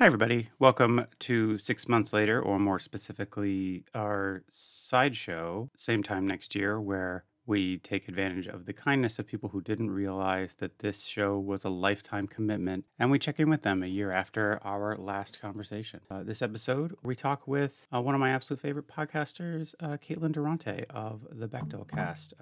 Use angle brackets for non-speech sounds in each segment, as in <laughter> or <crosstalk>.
Hi, everybody. Welcome to Six Months Later, or more specifically, our sideshow, same time next year, where we take advantage of the kindness of people who didn't realize that this show was a lifetime commitment, and we check in with them a year after our last conversation. Uh, this episode, we talk with uh, one of my absolute favorite podcasters, uh, Caitlin Durante of the Bechdel Cast.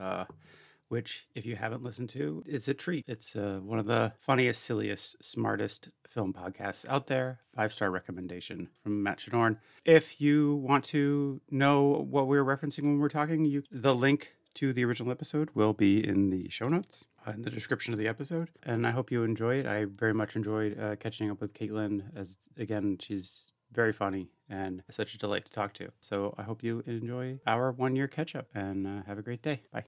Which, if you haven't listened to, it's a treat. It's uh, one of the funniest, silliest, smartest film podcasts out there. Five star recommendation from Matt Shadorn. If you want to know what we are referencing when we're talking, you the link to the original episode will be in the show notes. uh, In the description of the episode, and I hope you enjoy it. I very much enjoyed uh, catching up with Caitlin, as again, she's very funny and such a delight to talk to. So I hope you enjoy our one year catch up and uh, have a great day. Bye.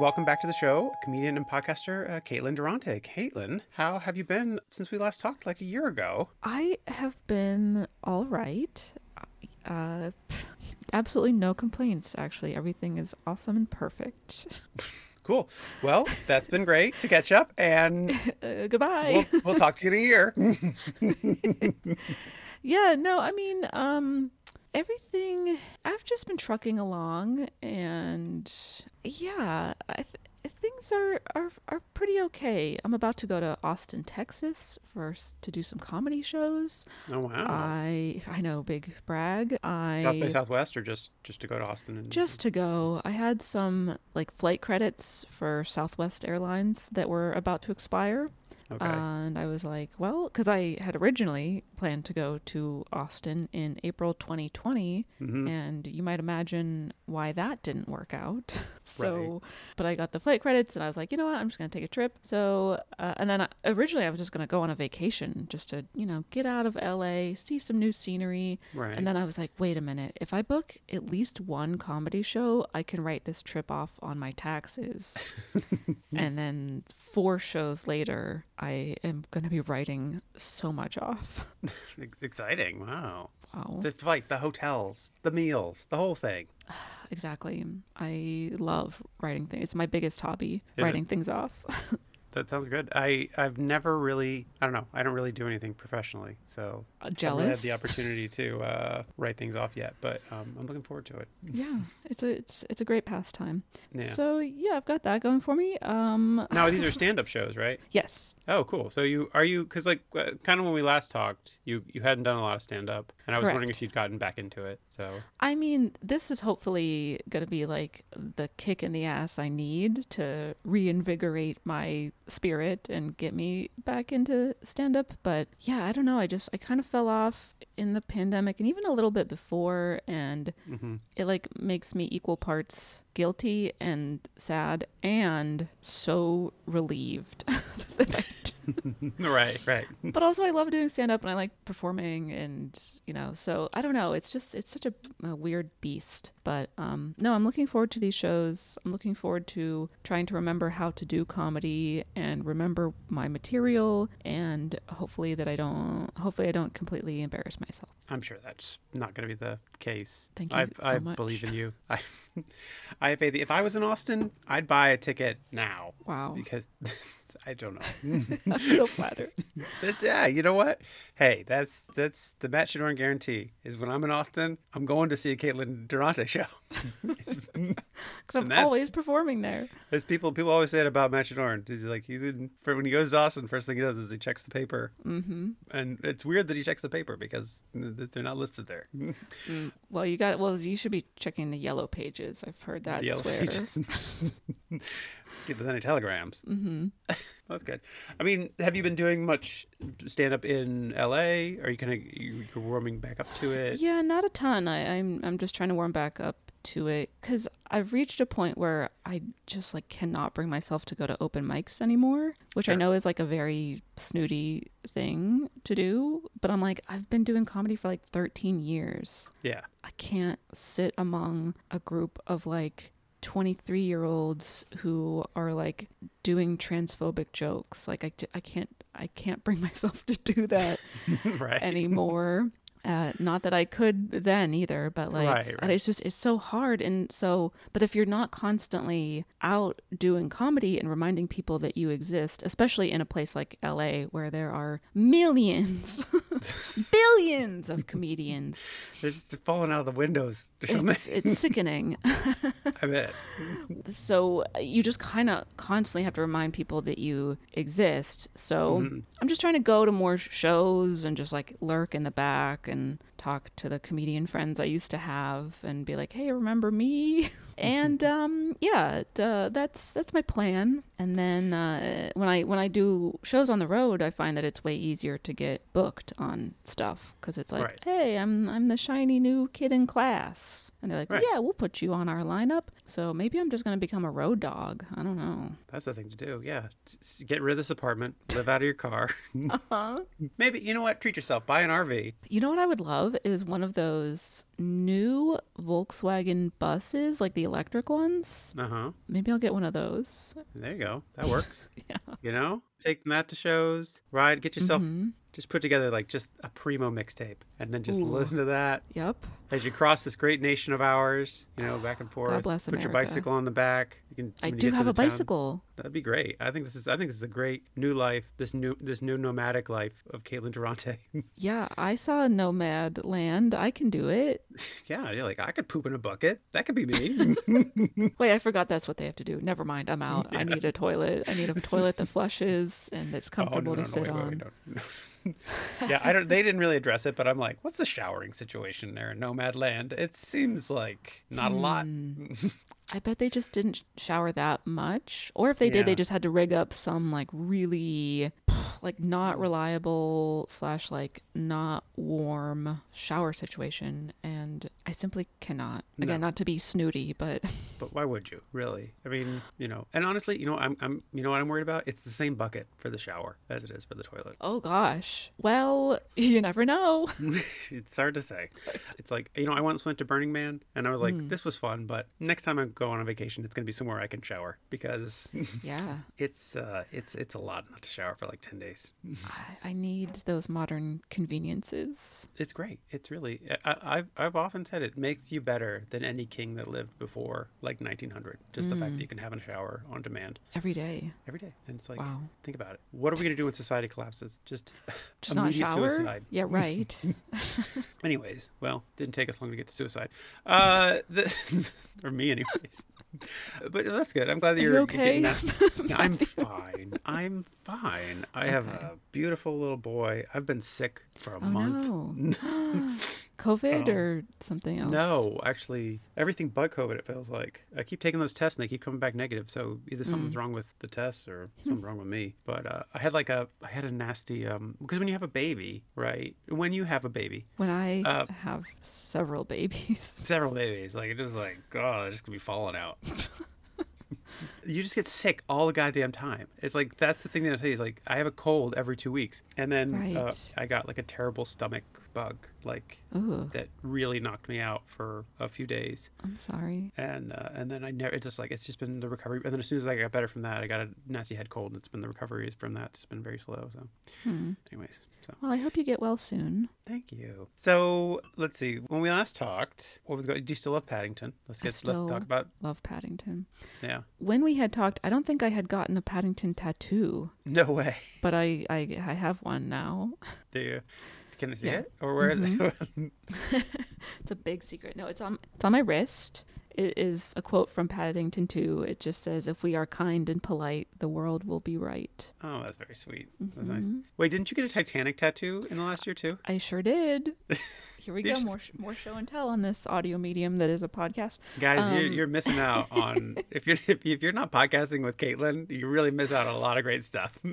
Welcome back to the show, comedian and podcaster uh, Caitlin Durante. Caitlin, how have you been since we last talked like a year ago? I have been all right. Uh, absolutely no complaints, actually. Everything is awesome and perfect. <laughs> Cool. Well, that's been great to catch up, and <laughs> Uh, goodbye. we'll, we'll talk to you in a year. <laughs> yeah, no, I mean, um, everything, I've just been trucking along, and yeah, I th- things are, are are pretty okay. I'm about to go to Austin, Texas, first to do some comedy shows. Oh wow! I I know, big brag. I South by Southwest, or just just to go to Austin and just to go. I had some like flight credits for Southwest Airlines that were about to expire. Okay. And I was like, well, because I had originally planned to go to Austin in April 2020. Mhm. And you might imagine why that didn't work out. <laughs> so, but I got the flight credits and I was like, you know what? I'm just going to take a trip. So, uh, and then I, originally I was just going to go on a vacation just to, you know, get out of LA, see some new scenery. Right. And then I was like, wait a minute. If I book at least one comedy show, I can write this trip off on my taxes. <laughs> and then four shows later, I am going to be writing so much off. <laughs> Exciting! Wow. Wow. The flight, the hotels, the meals, the whole thing. <sighs> Exactly. I love writing things. It's my biggest hobby, Is it? writing things off. <laughs> That sounds good. I I've never really I don't know I don't really do anything professionally, so jealous. I haven't had the opportunity to uh, write things off yet. But um, I'm looking forward to it. yeah, it's a it's it's a great pastime. Yeah. So yeah, I've got that going for me. Um, <laughs> now these are stand-up shows, right? yes, Oh, cool. So you are you because like uh, kind of when we last talked, you you hadn't done a lot of stand-up, and I was wondering if you'd gotten back into it. So I mean, this is hopefully going to be like the kick in the ass I need to reinvigorate my spirit and get me back into stand up. But yeah, I don't know. I just, I kind of fell off in the pandemic and even a little bit before. And hmm it like makes me equal parts guilty and sad and so relieved <laughs> that I <laughs> right, right. but also I love doing stand up and I like performing and you know so I don't know it's just it's such a, a weird beast but um no I'm looking forward to these shows I'm looking forward to trying to remember how to do comedy and remember my material and hopefully that I don't hopefully I don't completely embarrass myself I'm sure that's not going to be the case. Thank you I, so I much. believe in you. <laughs> I, I have faith. If I was in Austin, I'd buy a ticket now wow because <laughs> I don't know. <laughs> I'm so flattered <laughs> That's yeah. You know what? Hey, that's that's the Matt Shadorn guarantee. Is when I'm in Austin, I'm going to see a Caitlin Durante show. <laughs> because I'm always performing there There's people people always say it about Matt Shadorn. He's like he's in for when he goes to Austin. First thing he does is he checks the paper, mm-hmm and it's weird that he checks the paper because they're not listed there. Mm, well you got well you should be checking the yellow pages I've heard that The yellow swear pages. See if there's any telegrams. mm-hmm <laughs> That's good. I mean, have you been doing much stand up in L.A.? Are you kind of you, you're warming back up to it? Yeah, not a ton. I, I'm I'm just trying to warm back up to it because I've reached a point where I just like cannot bring myself to go to open mics anymore, which I know is like a very snooty thing to do. But I'm like, I've been doing comedy for like 13 years. Yeah. I can't sit among a group of like 23 year olds who are like doing transphobic jokes. Like I, I can't I can't bring <laughs> myself to do that <laughs> right. anymore. Uh, not that I could then either, but like Right, right. it's just it's so hard and so. But if you're not constantly out doing comedy and reminding people that you exist, especially in a place like L.A. where there are millions, <laughs> billions of comedians, They're just falling out of the windows it's it's sickening. <laughs> <laughs> I bet. so uh, you just kind of constantly have to remind people that you exist so Mm-hmm. i'm just trying to go to more shows and just like lurk in the back and talk to the comedian friends i used to have and be like hey remember me <laughs> and um yeah uh, that's that's my plan and then uh, when i when i do shows on the road i find that it's way easier to get booked on stuff because it's like Right. hey i'm i'm the shiny new kid in class and they're like Right. yeah we'll put you on our lineup so maybe i'm just going to become a road dog i don't know That's the thing to do. Yeah. Get rid of this apartment, live out of your car. <laughs> uh-huh. Maybe, you know what? Treat yourself. Buy an RV. you know what i would love is one of those new volkswagen buses like the electric ones Uh huh. maybe i'll get one of those There you go. That works. <laughs> yeah You know, take that to shows, ride, get yourself, Mhm. just put together like just a primo mixtape, and then just Ooh. listen to that yep as you cross this great nation of ours. You know, back and forth. bless Put your bicycle on the back. You can. i do have a town- bicycle That'd be great. I think this is. I think this is a great new life. This new this new nomadic life of Caitlin Durante. <laughs> yeah i saw Nomadland i can do it <laughs> yeah, you're like I could poop in a bucket. That could be me. <laughs> wait i forgot that's what they have to do never mind i'm out i need a toilet i need a toilet that flushes and it's comfortable oh, no, to no, sit no, wait, on wait, wait, <laughs> yeah, I don't. They didn't really address it, but I'm like, what's the showering situation there in Nomadland? It seems like not a lot. Hmm. <laughs> I bet they just didn't shower that much. Or if they did, they just had to rig up some like really like not reliable slash like not warm shower situation. And I simply cannot. Again, No. not to be snooty, but <laughs> But why would you really? I mean, you know. And honestly, you know, I'm, I'm, you know what I'm worried about? It's the same bucket for the shower as it is for the toilet. oh gosh. Well, <laughs> you never know. <laughs> it's hard to say. It's like you know, I once went to Burning Man, and I was like, this was fun, but next time I go on a vacation, it's gonna be somewhere I can shower because Yeah. it's uh, it's it's a lot not to shower for like ten days. <laughs> I, I need those modern conveniences. It's great. It's really. I, I've I've often said it makes you better than any king that lived before like 1900. Just the fact that you can have a shower on demand Every day. every day, and it's like, Wow. think about it. What are we gonna do when society collapses? Just <laughs> Just not shower? suicide. Yeah, right. <laughs> Anyways, well, didn't take us long to get to suicide. Uh, the, or me, anyways. <laughs> But that's good. I'm glad that Are you you're okay? that. <laughs> I'm fine. I'm fine. I have Okay. a beautiful little boy. I've been sick for a Oh month. no. <laughs> <gasps> COVID Oh. or something else? No, actually, everything but COVID. It feels like I keep taking those tests and they keep coming back negative. So either something's Mm. wrong with the tests or something's wrong with me. But uh, I had like a, I had a nasty um because when you have a baby, right? When you have a baby, When I Uh, have several babies. several babies. Like it just like oh, they're just gonna be falling out. <laughs> you just get sick all the goddamn time. It's like that's the thing that I say is like I have a cold every two weeks, and then uh, I got like a terrible stomach bug, like Ooh, that really knocked me out for a few days, I'm sorry. and uh, and then I never. It's just like it's just been the recovery, and then as soon as I got better from that, I got a nasty head cold, and it's been the recovery from that. It's been very slow. So, Hmm. anyways, so Well, I hope you get well soon. thank you. So let's see. When we last talked, what was going? Do you still love Paddington? Let's get let's talk about Love Paddington. yeah. When we had talked, I don't think I had gotten a Paddington tattoo, No way. <laughs> but I I, I have one now. Do you? Can I see Yeah. it? Or where is Mm-hmm. it? <laughs> <laughs> It's a big secret. No, it's on it's on my wrist. It is a quote from Paddington 2. It just says, "If we are kind and polite, the world will be right." oh, that's very sweet. That's nice. Mhm. Wait, didn't you get a Titanic tattoo in the last year too? I sure did. <laughs> Here we go. just- More sh- more show and tell on this audio medium that is a podcast. Guys, you're, Um, you're missing out <laughs> on if you're if, if you're not podcasting with Caitlin, you really miss out on a lot of great stuff. <laughs>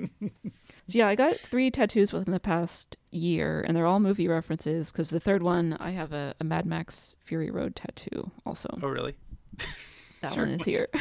So yeah, I got three tattoos within the past year, and they're all movie references. Because the third one, I have a, a Mad Max Fury Road tattoo. Also, oh, really? <laughs> that sure. one is here. <laughs>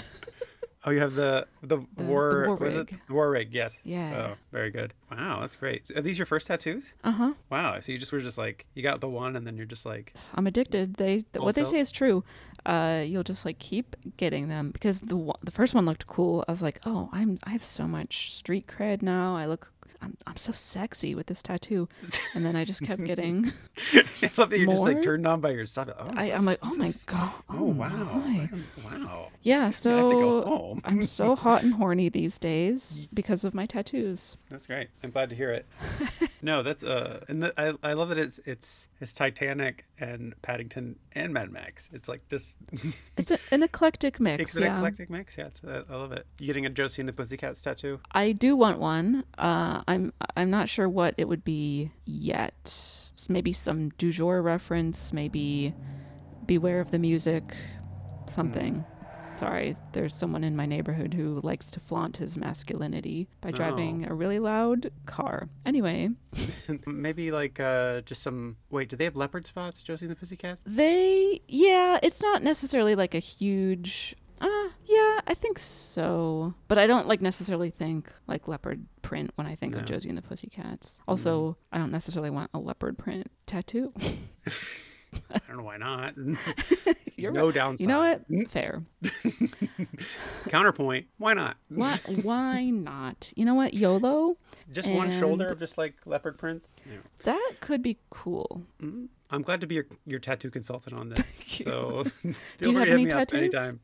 Oh, you have the the, The- the war war is it? rig. War rig, yes. Yeah. Oh, very good. Wow, that's great. Are these your first tattoos? Uh huh. Wow. So you just were just like you got the one, and then you're just like, I'm addicted. They th- what they say is true. Uh, you'll just like keep getting them because the the first one looked cool. I was like, oh, I'm I have so much street cred now. I look. I'm, I'm so sexy with this tattoo, and then I just kept <laughs> getting. I love that you're just like turned on by yourself. Oh, I, I'm like, oh my god, Oh, wow. my. Wow. Yeah, I have to so. I'm so hot and horny these days <laughs> because of my tattoos. That's great. I'm glad to hear it. <laughs> no, that's uh, and the, I I love that it's it's it's Titanic and Paddington and Mad Max. It's like just <laughs> It's a, an eclectic mix. it's an eclectic mix. Yeah, it's, uh, I love it. You getting a Josie and the Pussycats tattoo? I do want one. Uh, I'm I'm not sure what it would be yet. Maybe some du jour reference. Maybe beware of the music. Something. Sorry, there's someone in my neighborhood who likes to flaunt his masculinity by driving a really loud car. Anyway, <laughs> Maybe like uh, just some. Wait, do they have leopard spots, Josie and the Pussycats? they yeah, it's not necessarily like a huge. Uh, yeah, I think so. But I don't like necessarily think like leopard print when I think No. of Josie and the Pussycats. Also, I don't necessarily want a leopard print tattoo. <laughs> I don't know why not. <laughs> You're no downside. You know what? Fair. <laughs> Counterpoint. Why not? Why, why not? You know what? YOLO? Just one shoulder of just like leopard print. Yeah. That could be cool. Mhm. I'm glad to be your, your tattoo consultant on this. <laughs> So Do you have any me up tattoos? anytime.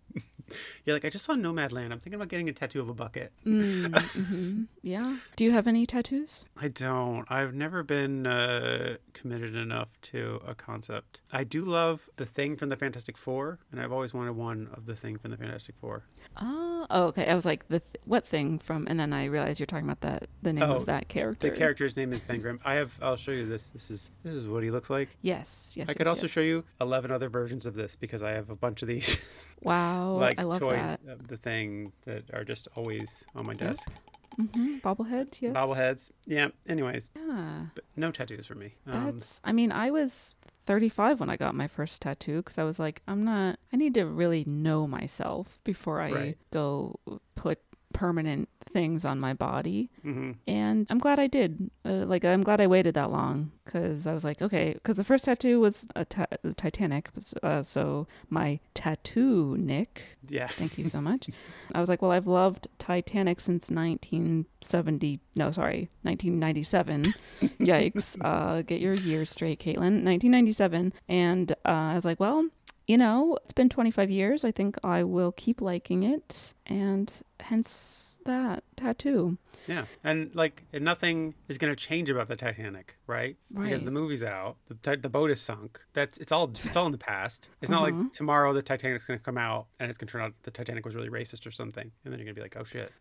You're like, I just saw Nomadland. I'm thinking about getting a tattoo of a bucket. Mm, <laughs> mhm. Yeah. Do you have any tattoos? I don't. I've never been uh, committed enough to a concept. I do love the thing from the Fantastic Four, and I've always wanted one of the thing from the Fantastic Four. Oh, oh okay. I was like, the th- what thing from? And then I realized you're talking about that the name Oh, of that character. The character's name is Ben Grimm. I have. I'll show you this. This is this is what he looks like. Yes. Yes. I could yes, also show you eleven other versions of this because I have a bunch of these <laughs> Wow. like I love toys that. the things that are just always on my Yep. desk. hmm Bobbleheads. Yes. Bobbleheads. Yeah. Anyways, Yeah. but no tattoos for me. Um, That's, I mean, I was 35 when I got my first tattoo because I was like, I'm not, I need to really know myself before I Right. go put permanent things on my body. mhm. And I'm glad I did. Uh, like, I'm glad I waited that long because I was like, okay, because the first tattoo was a ta- Titanic. Uh, so my tattoo, Nick, Yeah. Thank you so <laughs> much. I was like, well, I've loved Titanic since 1970. No, sorry, 1997. <laughs> Yikes. Uh, get your years straight, Caitlin. 1997. And uh, I was like, well, you know, it's been 25 years. I think I will keep liking it. And hence that tattoo. Yeah, and like and nothing is going to change about the Titanic, right? Right. Because the movie's out, the the boat is sunk. That's it's all it's all in the past. It's not Uh-huh. like tomorrow the Titanic's going to come out and it's going to turn out the Titanic was really racist or something, and then you're going to be like, oh shit.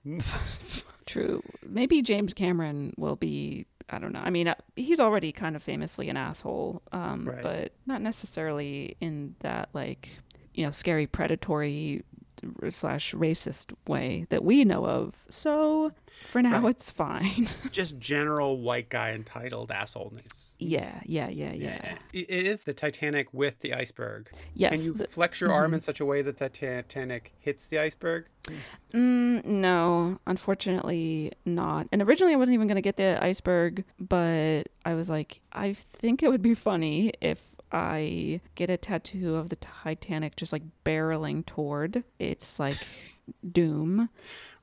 True. Maybe James Cameron will be. I don't know. I mean, uh, he's already kind of famously an asshole, um, Right. but not necessarily in that like you know scary predatory slash racist way that we know of. So for now, Right. it's fine. <laughs> Just general white guy entitled assholeness. yeah, yeah, yeah, yeah. It it is the Titanic with the iceberg. Yes. Can you the- flex your arm in such a way that the Titanic hits the iceberg? Mm, no, unfortunately not. And originally I wasn't even going to get the iceberg, but I was like, I think it would be funny if I get a tattoo of the Titanic just like barreling toward its like <laughs> doom.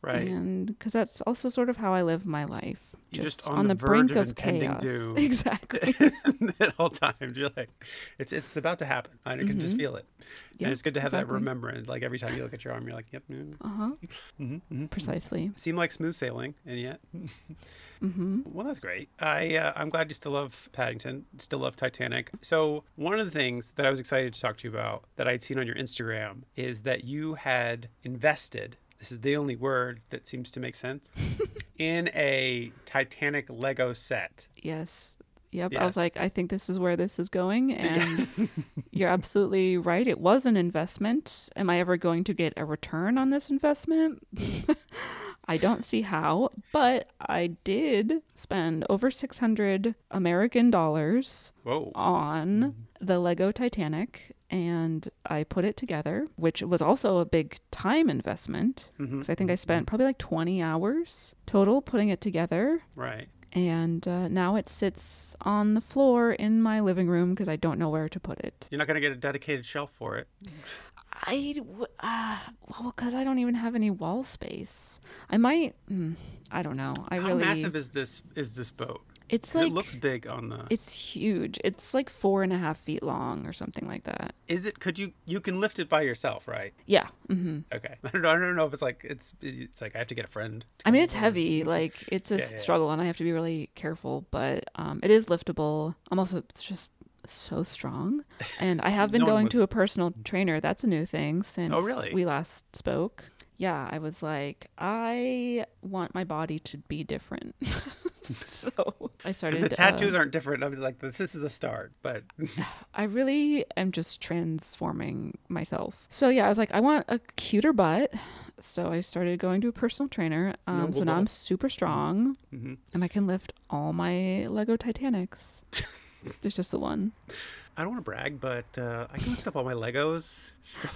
Right. And because that's also sort of how I live my life. Just, just on, on the, the verge brink of of chaos. doom. <laughs> <laughs> Exactly. at all times. You're like, it's it's about to happen. I can just feel it. Yeah, and it's good to have that remembrance. Like every time you look at your arm, you're like, yep. mm uh huh. hmm Precisely. Seem like smooth sailing, and yet, <laughs> Mm-hmm. well, that's great. I uh, I'm glad you still love Paddington, still love Titanic. So one of the things that I was excited to talk to you about that I'd seen on your Instagram is that you had invested. This is the only word that seems to make sense <laughs> in a Titanic Lego set. Yes. Yep. I was like, I think this is where this is going. <laughs> And you're absolutely right. It was an investment. Am I ever going to get a return on this investment? <laughs> I don't see how, but I did spend over 600 American dollars Whoa. on mm-hmm. The Lego Titanic. and I put it together, which was also a big time investment. Mhm. 'Cause I think I spent probably like 20 hours total putting it together. Right. And uh, now it sits on the floor in my living room because I don't know where to put it. You're not going to get a dedicated shelf for it. I, uh, well, because I don't even have any wall space. I might, mm, I don't know. I How really, massive is this is this boat? It's like, it looks big on the. it's huge. It's like four and a half feet long or something like that. Is it? Could you? You can lift it by yourself, right? Yeah. hmm Okay. <laughs> I don't know. I don't know if it's like it's. It's like I have to get a friend. I mean, it's over. heavy. Like it's a Yeah, yeah, yeah. struggle, and I have to be really careful. But um, it is liftable. I'm also it's just so strong, and I have <laughs> been No going was- to a personal trainer. That's a new thing since Oh, really? we last spoke. Yeah, I was like, I want my body to be different. <laughs> <laughs> so I started. The tattoos uh, aren't different. I was like, this, this is a start, but <laughs> I really am just transforming myself. So yeah, I was like, I want a cuter butt. So I started going to a personal trainer. Um, so Noble now I'm super strong, Mhm. and I can lift all my Lego Titanics. <laughs> There's just the one. I don't want to brag, but uh, I can lift up all my Legos. So.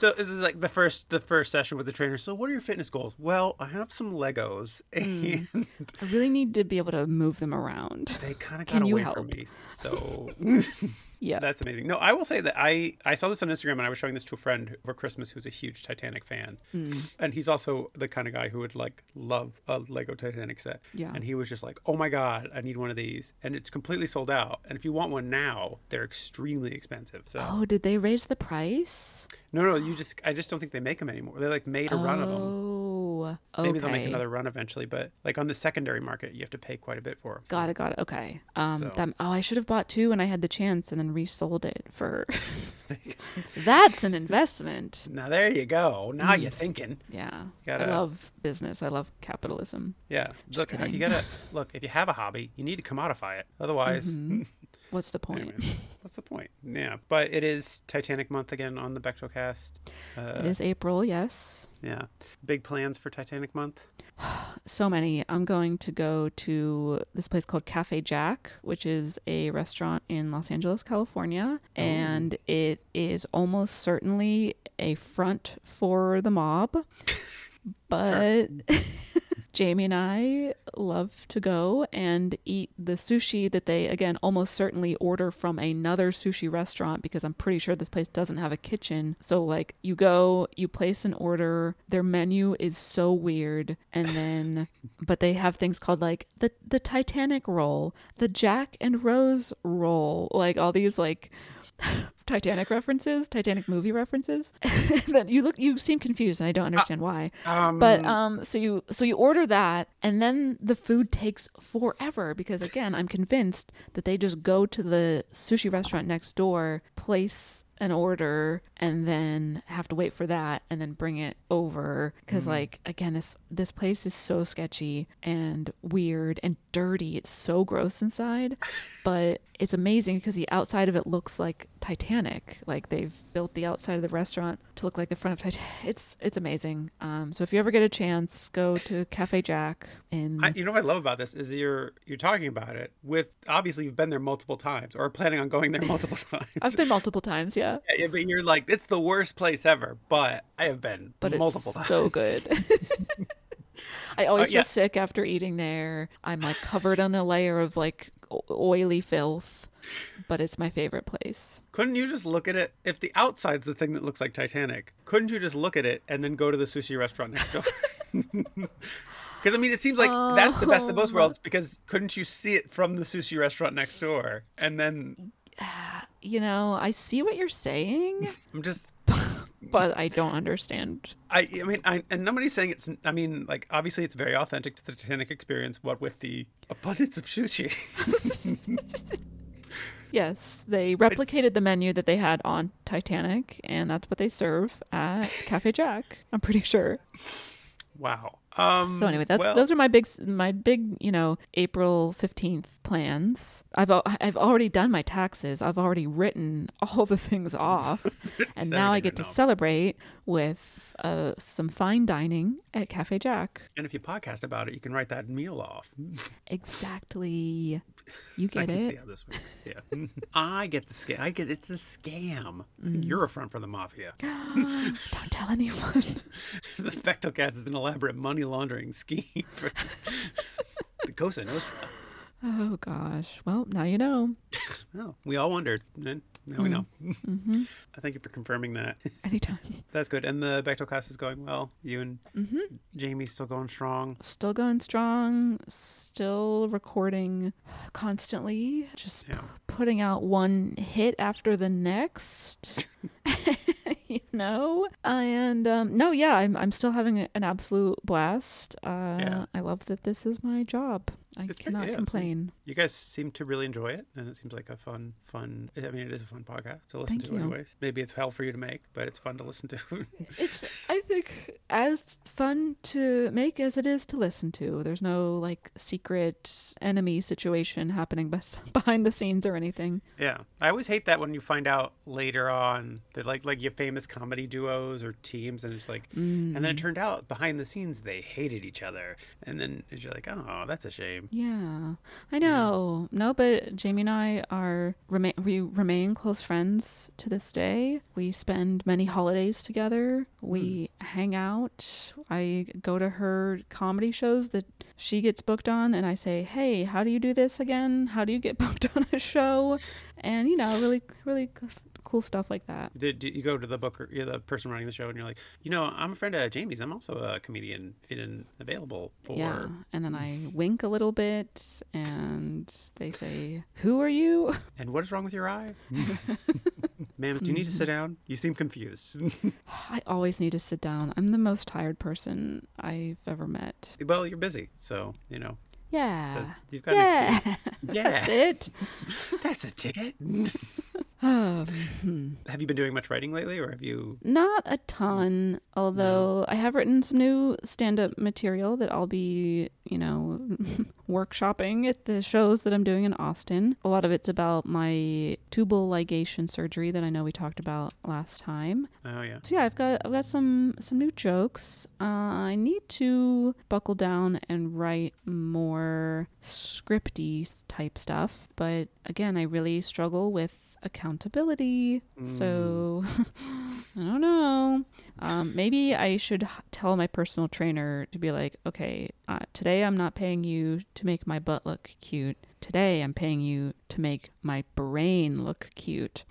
So this is like the first the first session with the trainer. So what are your fitness goals? Well, I have some Legos, <laughs> mm. and I really need to be able to move them around. they kind of Can got you away from help? me. So <laughs> <laughs> Yeah. That's amazing. No, I will say that I I saw this on Instagram and I was showing this to a friend for Christmas who's a huge Titanic fan, Mm. and he's also the kind of guy who would like love a Lego Titanic set. Yeah. And he was just like, "Oh my god, I need one of these," and it's completely sold out. And if you want one now, they're extremely expensive. So Oh, did they raise the price? no, no, you just I just don't think they make them anymore. They like made a run of them. Oh, okay. Maybe they'll make another run eventually, but like on the secondary market, you have to pay quite a bit for. Got it, got it. Okay. Um, So- that, oh, I should have bought two when I had the chance and then resold it for. <laughs> That's an investment. Now there you go. Now Mm. you're thinking. Yeah. Gotta- I love business. I love capitalism. Yeah. Just look, kidding. you gotta <laughs> look. If you have a hobby, you need to commodify it. Otherwise, Mhm. <laughs> What's the point? anyway, what's the point? Yeah. But it is Titanic month again on the Bechdel cast. Uh, it is April, yes. Yeah. Big plans for Titanic month. <sighs> So many. I'm going to go to this place called Cafe Jack, which is a restaurant in Los Angeles, California. And it is almost certainly a front for the mob. <laughs> But <laughs> Jamie and I love to go and eat the sushi that they, again, almost certainly order from another sushi restaurant because I'm pretty sure this place doesn't have a kitchen. So, like, you go, you place an order, their menu is so weird. And <laughs> then, but they have things called like the, the Titanic roll, the Jack and Rose roll, like all these, like, <laughs> Titanic references, Titanic movie references. <laughs> that you look, you seem confused, and I don't understand why. Um, But um, so you so you order that, and then the food takes forever because again, I'm convinced that they just go to the sushi restaurant next door, place an order, and then have to wait for that, and then bring it over. Because like again, this this place is so sketchy and weird and dirty. It's so gross inside, but it's amazing because the outside of it looks like Titanic. Like they've built the outside of the restaurant to look like the front of Titanic. It's it's amazing. Um, so if you ever get a chance, go to Cafe Jack. I, you know what I love about this is you're you're talking about it with obviously you've been there multiple times or planning on going there <laughs> multiple times. I've been multiple times, yeah, Yeah, but you're like it's the worst place ever. But I have been but multiple it's times. so good. <laughs> <laughs> I always Uh, yeah. feel sick after eating there. I'm like covered in a layer of like oily filth, but it's my favorite place. Couldn't you just look at it? If the outside's the thing that looks like Titanic, couldn't you just look at it and then go to the sushi restaurant next door? <laughs> Because I mean, it seems like that's the best of both worlds. Oh. Because couldn't you see it from the sushi restaurant next door? And then <sighs> You know, I see what you're saying, <laughs> I'm just, but I don't understand. I, I mean, I, and nobody's saying it's. I mean, like obviously it's very authentic to the Titanic experience. What with the abundance of sushi. <laughs> Yes, they replicated the menu that they had on Titanic, and that's what they serve at Cafe Jack. I'm pretty sure. wow. Um, So anyway, that's well, those are my big my big you know April fifteenth plans. I've I've already done my taxes. I've already written <laughs> all the things off, <laughs> and now I get to off. celebrate with uh, some fine dining at Cafe Jack. And if you podcast about it, you can write that meal off. <laughs> Exactly. You I get see it? how this works. Yeah, I get the scam. I get it's a scam. Mm. You're a front for the mafia. <gasps> <laughs> Don't tell anyone. <laughs> the Bechdelcast is an elaborate money laundering scheme for <laughs> the Cosa Nostra. Oh gosh. Well, now you know. Well, we all wondered, and now we know. Mm-hmm. <laughs> I thank you for confirming that. <laughs> Anytime. That's good. And the Bechdel class is going well. You and Mm-hmm. Jamie's still going strong. Still going strong. Still recording constantly. Just Yeah. putting out one hit after the next. <laughs> you know and um no yeah i'm i'm still having an absolute blast uh Yeah. i love that this is my job i It's cannot yeah. complain You guys seem to really enjoy it, and it seems like a fun, fun. I mean, it is a fun podcast to listen Thank to, you. anyways. Maybe it's hell for you to make, but it's fun to listen to. <laughs> it's i think as fun to make as it is to listen to there's no like secret enemy situation happening <laughs> behind the scenes or anything yeah, I always hate that when you find out later on that like like your famous comedy duos or teams, and it's like, and then it mm. turned out behind the scenes they hated each other, and then you're like, oh, that's a shame. Yeah, I know. No, but Jamie and I are remain we remain close friends to this day. We spend many holidays together. We hmm. hang out. I go to her comedy shows that she gets booked on, and I say, "Hey, how do you do this again? How do you get <laughs> booked on a show?" And you know, really, really cool stuff like that. Did, did you go to the booker, you're the person running the show, and you're like, you know, I'm a friend of Jamie's. I'm also a comedian. If you didn't available for, Yeah, and then I wink a little bit, and they say, "Who are you?" <laughs> and what is wrong with your eye, ma'am? Do you need to sit down? You seem confused. <laughs> I always need to sit down. I'm the most tired person I've ever met. well, you're busy, so you know Yeah. you've got an Yeah. <laughs> That's it. that's a ticket. Um, have you been doing much writing lately, or have you? Not a ton, although I have written some new stand up material that I'll be, you know, <laughs> workshopping at the shows that I'm doing in Austin. A lot of it's about my tubal ligation surgery that I know we talked about last time. Oh yeah, So yeah, I've got I've got some some new jokes. Uh, I need to buckle down and write more scripty type stuff, but again, I really struggle with accountability. So <laughs> I don't know. Um, maybe I should h- tell my personal trainer to be like, okay, uh, today I'm not paying you to make my butt look cute. Today I'm paying you to make my brain look cute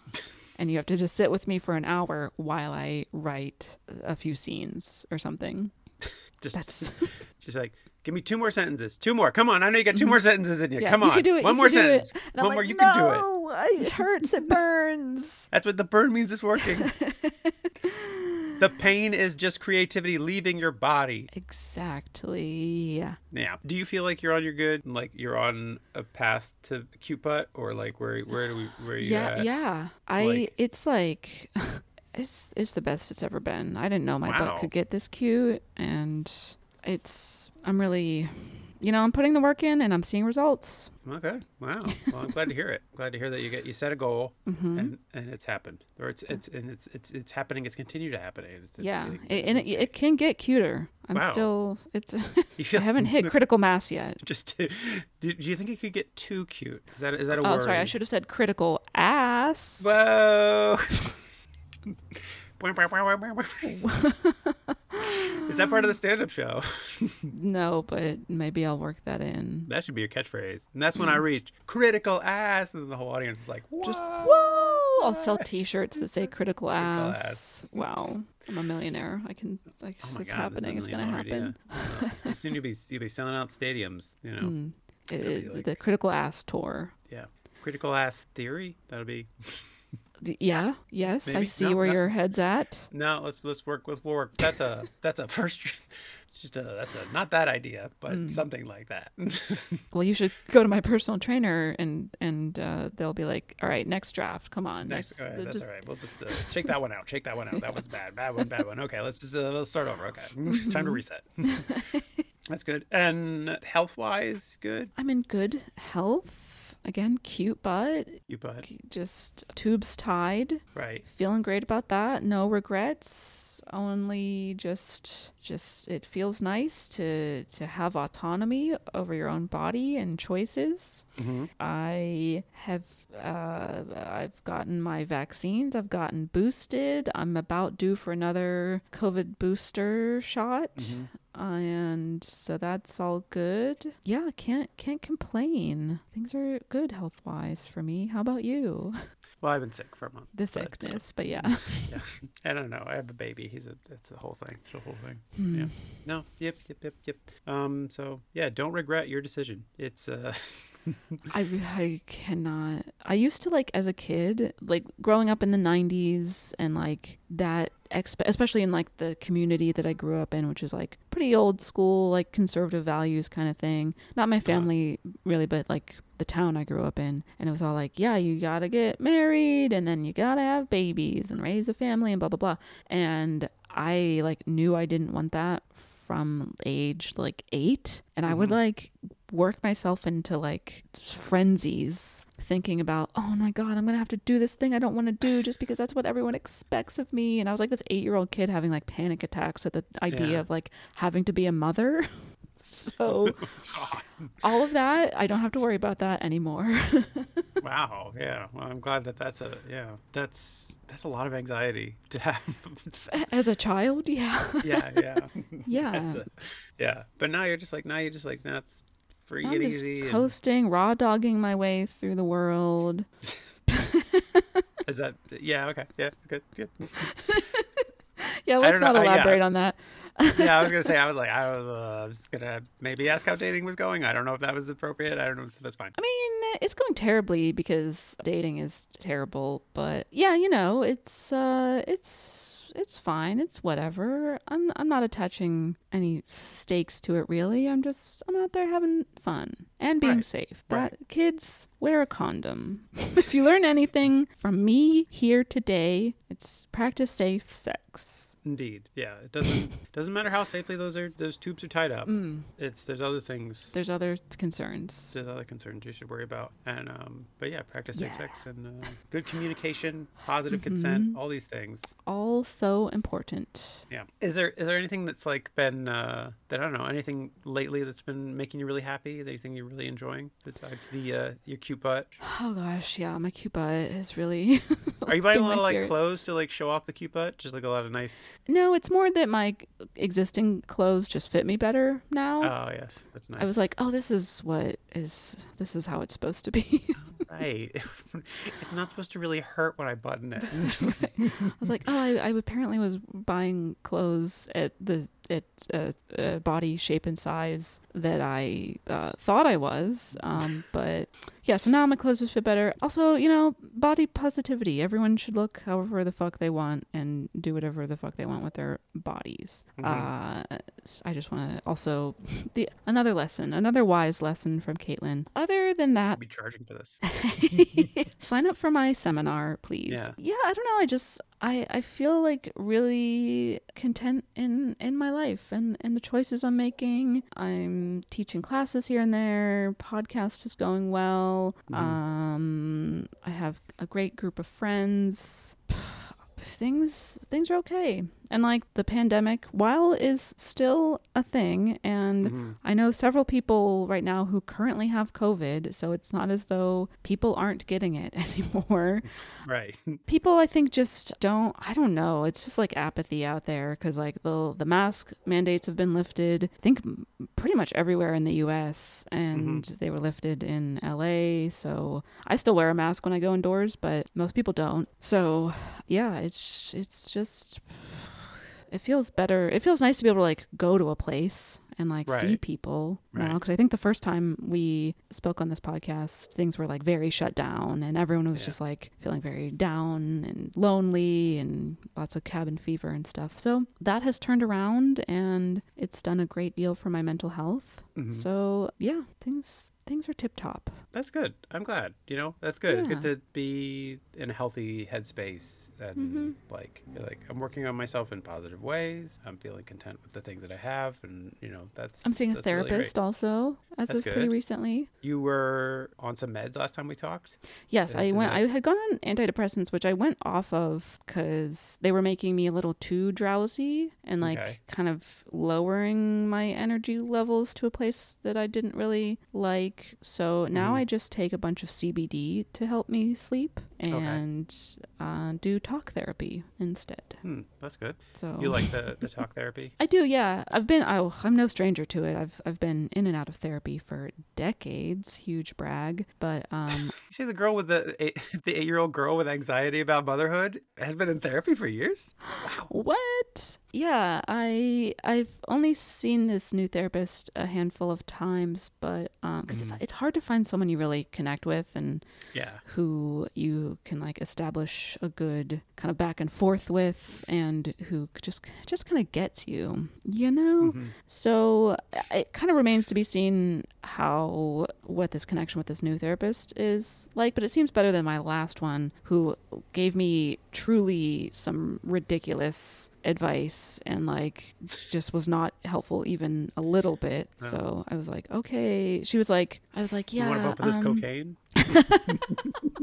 and you have to just sit with me for an hour while I write a few scenes or something. Just That's <laughs> <laughs> just like give me two more sentences, two more. Come on, I know you got two mm-hmm. more sentences in you. yeah, Come you can do it. one more can do it. sentence, one more. You can do it. no, it hurts. It burns. <laughs> That's what the burn means. It's working. the pain is just creativity leaving your body. exactly. Yeah. Yeah. Do you feel like you're on your good, like you're on a path to cute butt, or like where where do we where are you Yeah, at? yeah. I. Like- it's like. It's it's the best it's ever been. I didn't know my Wow. butt could get this cute, and it's. I'm really, you know, I'm putting the work in, and I'm seeing results. Okay. Wow. Well, I'm glad to hear it. Glad to hear that you get you set a goal hmm and and it's happened, or it's it's and it's it's it's happening. It's continued to happen. It's, it's yeah, getting- it, and it, it can get cuter. I'm Wow. still. It's. <laughs> I haven't hit <laughs> critical mass yet. Just to, do, do you think it could get too cute? Is that is that a Oh, worry? sorry. I should have said critical ass. Whoa. <laughs> Is that part of the stand-up show? <laughs> No, but maybe I'll work that in. That should be your catchphrase. And that's when I reach critical ass, and the whole audience is like, Mm. Just "What?" whoa! I'll sell T-shirts that say "critical Critical ass." ass. Wow, I'm a millionaire. I can. Like, Oh god, happening. It's is gonna happen. soon you'll be you'll be selling out stadiums. You know, Mm. It- It'll be it- like- the critical ass tour. yeah. Critical ass theory. That'll be <laughs> Yeah. Yes, I see No, where no. your head's at. no. Let's let's work. Let's work. That's a <laughs> that's a first. It's just a that's a not that idea, but Mm. something like that. <laughs> Well, you should go to my personal trainer, and and uh, they'll be like, "All right, next draft. Come on, Next, all right, that's just all right. We'll just uh, shake that one out. Shake that one out. That was <laughs> bad. Bad one. Bad one. Okay, let's just uh, let's start over. Okay, it's time to reset. that's good. And health wise, good. I'm in good health. Again cute butt, You but just tubes tied, right. feeling great about that. No regrets. Only just just it feels nice to to have autonomy over your own body and choices. hmm I have uh, I've gotten my vaccines. I've gotten boosted. I'm about due for another COVID booster shot, Mhm. And so that's all good. Yeah, can't can't complain. Things are good health wise for me. How about you? Well, I've been sick for a month. The but, uh, sickness, but yeah. yeah, <laughs> I don't know. I have a baby. He's a. It's a whole thing. It's a whole thing. Hmm. Yeah. No. Yep. Yep. Yep. Yep. Um. So yeah, don't regret your decision. It's uh. <laughs> I, I cannot. I used to like as a kid, like growing up in the 90s and like that, exp- especially in like the community that I grew up in, which is like pretty old school, like conservative values kind of thing. Not my family really, but like the town I grew up in. And it was all like, yeah, you gotta get married and then you gotta have babies and raise a family and blah, blah, blah. And I like knew I didn't want that from age like eight. And I would Mhm. like work myself into like frenzies thinking about oh my god i'm gonna have to do this thing i don't want to do just because that's what everyone expects of me and i was like this eight year old kid having like panic attacks at the idea Yeah. of like having to be a mother <laughs> so oh, all of that i don't have to worry about that anymore <laughs> wow. Yeah. Well, I'm glad that that's a. Yeah. That's that's a lot of anxiety to have. as a child yeah yeah. Yeah. <laughs> yeah a, yeah. But now you're just like now you're just like that's free i'm just easy. and- coasting raw dogging my way through the world <laughs> Is that yeah? Okay. Yeah. Good. Good. <laughs> yeah let's don't know, not uh, yeah. elaborate on that yeah, I was gonna say <laughs> I was like I was, uh, I was gonna maybe ask how dating was going. I don't know if that was appropriate. I don't know if that's fine. I mean, it's going terribly because dating is terrible, but yeah, you know, it's uh it's it's fine. It's whatever. I'm I'm not attaching any stakes to it really. I'm just I'm out there having fun and being Right. safe. Right. That kids wear a condom. <laughs> if you learn anything from me here today, it's practice safe sex. Indeed. Yeah. It doesn't <laughs> doesn't matter how safely those are those tubes are tied up. Mm, It's there's other things. there's other concerns. There's other concerns you should worry about. And um, but yeah, practice safe Yeah. sex and uh, good communication, positive Mhm. consent, all these things. All so important. Yeah. Is there is there anything that's like been uh, that I don't know anything lately that's been making you really happy? Anything you're really enjoying besides the uh, your cute butt? Oh gosh, yeah, my cute butt is really. <laughs> Are you buying a lot of like clothes to like show off the cute butt? Just like a lot of nice. No, it's more that my existing clothes just fit me better now. Oh yes, that's nice. I was like, oh, this is what is this is how it's supposed to be. <laughs> right. <laughs> it's not supposed to really hurt when I button it. I was like, oh, I, I apparently was buying clothes at the at uh, uh, body shape and size that I uh, thought I was. Um, <laughs> but yeah, so now my clothes just fit better. Also, you know, body positivity. Everyone should look however the fuck they want and do whatever the fuck they want with their bodies. Mhm. Uh, I just want to also <laughs> the another lesson, another wise lesson from Caitlin. Other than I'll that, be charging for this. <laughs> sign up for my seminar please Yeah. yeah i don't know i just i i feel like really content in in my life and and the choices i'm making. I'm teaching classes here and there. Podcast is going well. Mhm. um i have a great group of friends. <sighs> Things things are okay and like the pandemic while is still a thing and Mhm. I know several people right now who currently have COVID, so it's not as though people aren't getting it <laughs> anymore. Right. people, I think, just don't. I don't know. It's just like apathy out there because like the the mask mandates have been lifted. I think pretty much everywhere in the U.S. and they were lifted in L.A. So I still wear a mask when I go indoors, but most people don't. So yeah, it's it's just it feels better. It feels nice to be able to like go to a place and like see Right. people now because I think the first time we spoke on this podcast, things were like very shut down and everyone was Yeah. just like feeling very down and lonely and lots of cabin fever and stuff. So that has turned around and it's done a great deal for my mental health. Mhm. So yeah, things things are tip top. That's good. I'm glad. You know, that's good. It's good to be in a healthy headspace and Mhm. like you're like I'm working on myself in positive ways. I'm feeling content with the things that I have, and you know that's. I'm seeing a that's really therapist also as That's of pretty recently. You were on some meds last time we talked. Yes, Is- I went. that- I had gone on antidepressants, which I went off of because they were making me a little too drowsy and like Okay. kind of lowering my energy levels to a place that I didn't really like. So now Mhm. I just take a bunch of CBD to help me sleep and uh, do talk therapy instead. Hmm, that's good. So You like the the talk therapy? <laughs> I do, yeah. I've been. Oh, I'm no stranger to it. I've I've been in and out of therapy for decades. Huge brag, but um, <laughs> You see the girl with the eight, <laughs> the eight year old girl with anxiety about motherhood has been in therapy for years. Wow. What? Yeah, I I've only seen this new therapist a handful of times, but um, because Mhm. it's it's hard to find someone you really connect with and Yeah. who you can like establish a good kind of back and forth with, and who just just kind of gets you, you know. Mhm. So it kind of remains to be seen how what this connection with this new therapist is like, but it seems better than my last one, who gave me truly some ridiculous advice and like just was not helpful even a little bit. No. So I was like, okay. She was like, I was like, yeah, you want to bump with this um, cocaine? <laughs>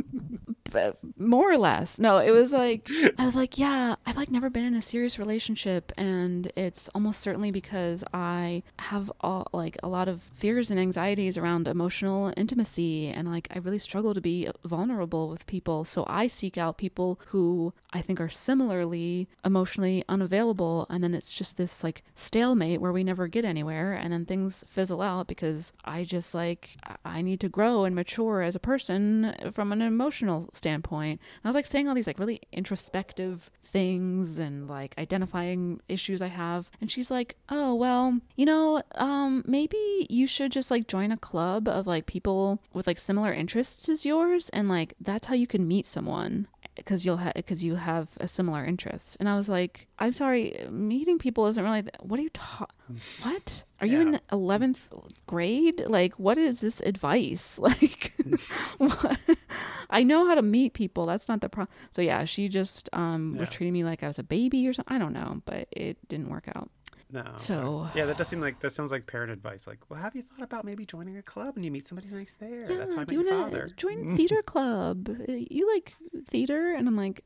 b- more or less. No, it was like I was like, yeah, I've like never been in a serious relationship, and it's almost certainly because I have all like a lot of fears and anxieties around emotional intimacy, and like I really struggle to be vulnerable with people. So I seek out people who I think are similarly emotionally unavailable, and then it's just this like stalemate where we never get anywhere, and then things fizzle out because I just like I- need to grow and mature as a person from an emotional standpoint. And I was like saying all these like really introspective things and like identifying issues I have, and she's like, "Oh well, you know, um, maybe you should just like join a club of like people with like similar interests as yours, and like that's how you can meet someone." Because you'll have because you have a similar interest. And i was like i'm sorry meeting people isn't really th- what are you ta- <laughs> what? Are you in 11th grade? Like what is this advice? <laughs> Like <laughs> i know how to meet people that's not the problem so yeah she just um was treating me like i was a baby or something i don't know but it didn't work out No. So- yeah, that does seem like that sounds like parent advice. Like, well, have you thought about maybe joining a club and you meet somebody nice there? yeah That's how I met your father. join <laughs> theater club Uh, you like theater and i'm like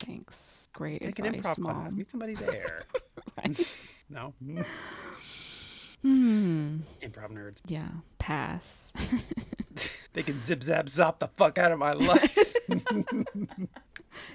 thanks great Take an improv mom class. Meet somebody there. <laughs> <laughs> No. hmm Improv nerds. Yeah, pass. They can zip zap zop the fuck out of my life. <laughs>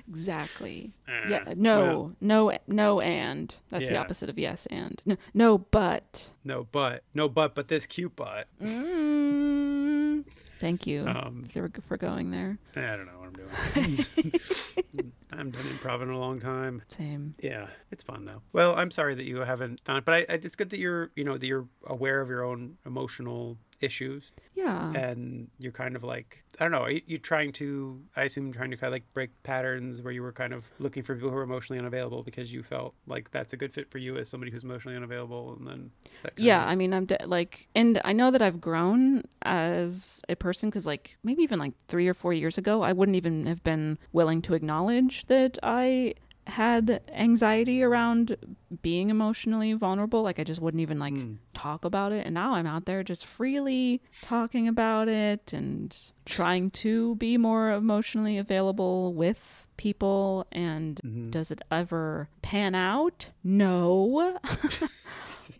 exactly. Uh, Yeah, no, well, no, no, and that's the opposite of yes and. No, no, but. no But. No butt, but this cute butt. Mm, thank you Um, for, for going there. I don't know what I'm doing. <laughs> I haven't done improv in a long time. Same. Yeah, it's fun though. Well, I'm sorry that you haven't found it, but I, I, it's good that you're, you know, that you're aware of your own emotional issues Yeah. and you're kind of like, I don't know, you're trying to, I assume, trying to kind of like break patterns where you were kind of looking for people who are emotionally unavailable because you felt like that's a good fit for you as somebody who's emotionally unavailable, and then yeah, of- I mean, I'm de- like, and I know that I've grown as a person because, like, maybe even like three or four years ago, I wouldn't even have been willing to acknowledge that I had anxiety around being emotionally vulnerable. Like, I just wouldn't even like Mm. talk about it. And now I'm out there just freely talking about it and trying to be more emotionally available with people. And Mhm. does it ever pan out? No. <laughs>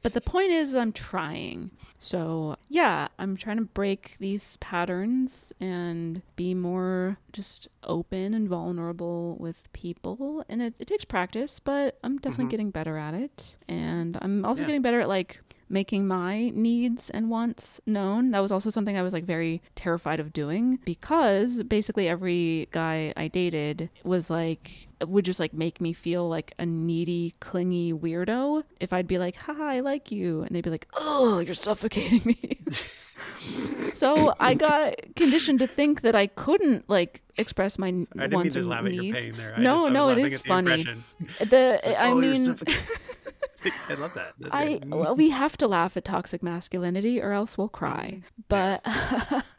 but the point is, I'm trying. So, yeah, I'm trying to break these patterns and be more just open and vulnerable with people. And it, it takes practice, but I'm definitely Mhm. getting better at it. And I'm also Yeah. getting better at like making my needs and wants known. That was also something I was like very terrified of doing because basically every guy I dated was like would just like make me feel like a needy, clingy weirdo if I'd be like, "Haha, I like you," and they'd be like, "Oh, you're suffocating me." <laughs> so I got conditioned to think that I couldn't like express my I didn't mean wants to or laugh at your needs. pain there. I No, just- no, it is laughing the funny. impression. The oh, I Oh, you're mean, suffocating. <laughs> <laughs> I love that. I well, we have to laugh at toxic masculinity or else we'll cry. <laughs> But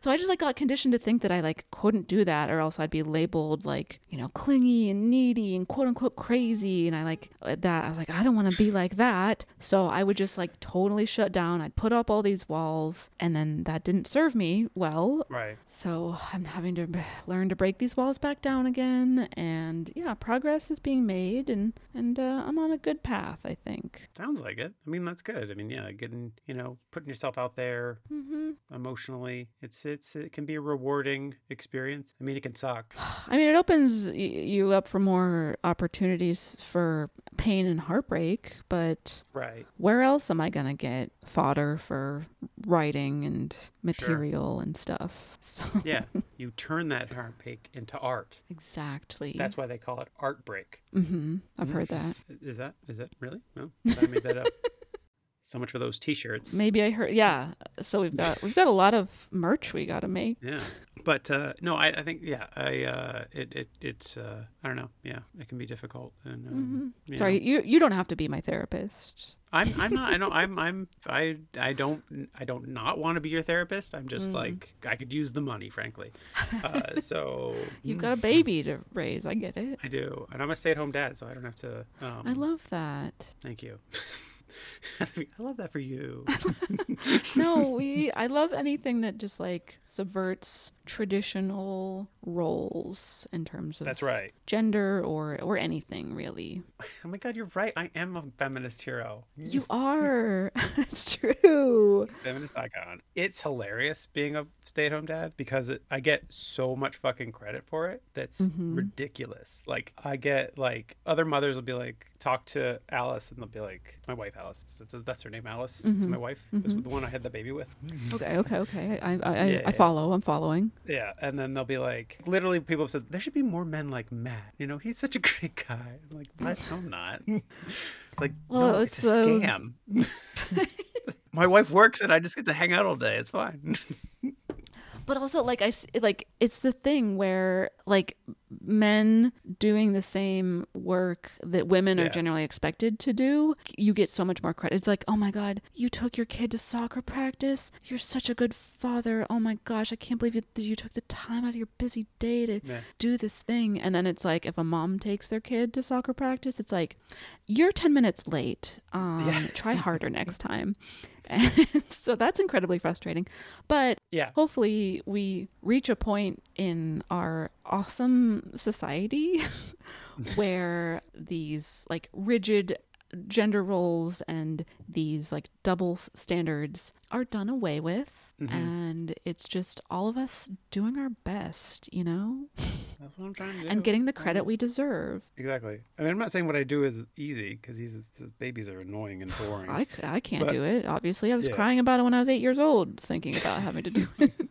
so I just like got conditioned to think that I like couldn't do that or else I'd be labeled like, you know, clingy and needy and quote unquote crazy and I like that I was like I don't want to be like that. So I would just like totally shut down. I'd put up all these walls and then that didn't serve me well. right. So I'm having to learn to break these walls back down again and yeah, progress is being made and and uh, I'm on a good path, I think. Sounds like it. I mean, that's good. I mean, yeah, getting you know, putting yourself out there Mhm. emotionally, it's it's it can be a rewarding experience. I mean, it can suck. <sighs> I mean, it opens y- you up for more opportunities for pain and heartbreak, but Right. where else am I going to get fodder for writing and material and stuff? <laughs> So Yeah. you turn that heartbreak into art. exactly. That's why they call it art break. hmm I've heard that. Is that is that really? No, I made that up. <laughs> so much for those T-shirts. Maybe I heard. Yeah. So we've got we've got a lot of merch we got to make. Yeah, but uh, no, I, I think yeah, I uh, it it it's uh, I don't know. Yeah, it can be difficult. And um, you Sorry, know. you you don't have to be my therapist. I'm I'm not. I <laughs> know I'm I'm I I don't I don't not want to be your therapist. I'm just like I could use the money, frankly. Uh, <laughs> so You've got a baby to raise. I get it. I do, and I'm a stay-at-home dad, so I don't have to. Um, I love that. Thank you. <laughs> <laughs> I love that for you. <laughs> no, we I love anything that just like subverts traditional roles in terms of That's right. gender or or anything really. Oh my God, you're right. I am a feminist hero. You <laughs> are. it's true. feminist icon. It's hilarious being a stay-at-home dad because it, I get so much fucking credit for it. That's Mm-hmm. ridiculous. Like I get like other mothers will be like talk to Alice and they'll be like my wife Alice. That's, that's her name, Alice. Mm-hmm. my wife. Is the one I had the baby with. Okay, okay, okay. I I I, Yeah, I follow. I'm following. Yeah, and then they'll be like, literally, people have said there should be more men like Matt. You know, he's such a <laughs> great guy. I'm like, what? No, I'm not. <laughs> It's like, Well, no, it's it's, a those- scam. <laughs> My wife works and I just get to hang out all day. It's fine. But also like I like it's the thing where like men doing the same work that women are generally expected to do, you get so much more credit. It's like, "Oh my god, you took your kid to soccer practice. You're such a good father. Oh my gosh, I can't believe you, you took the time out of your busy day to Yeah. do this thing." And then it's like if a mom takes their kid to soccer practice, it's like, "You're 10 minutes late. <laughs> Um Yeah. try harder next time." <laughs> So that's incredibly frustrating. But yeah. hopefully we reach a point in our awesome society <laughs> where these like rigid gender roles and these like double standards are done away with mm-hmm. and it's just all of us doing our best you know <laughs> That's what I'm trying to do. and getting the credit we deserve Exactly. I mean, I'm not saying what I do is easy because these the babies are annoying and boring. i, I can't But- do it obviously i was Yeah. crying about it when i was eight years old thinking about having to do it <laughs>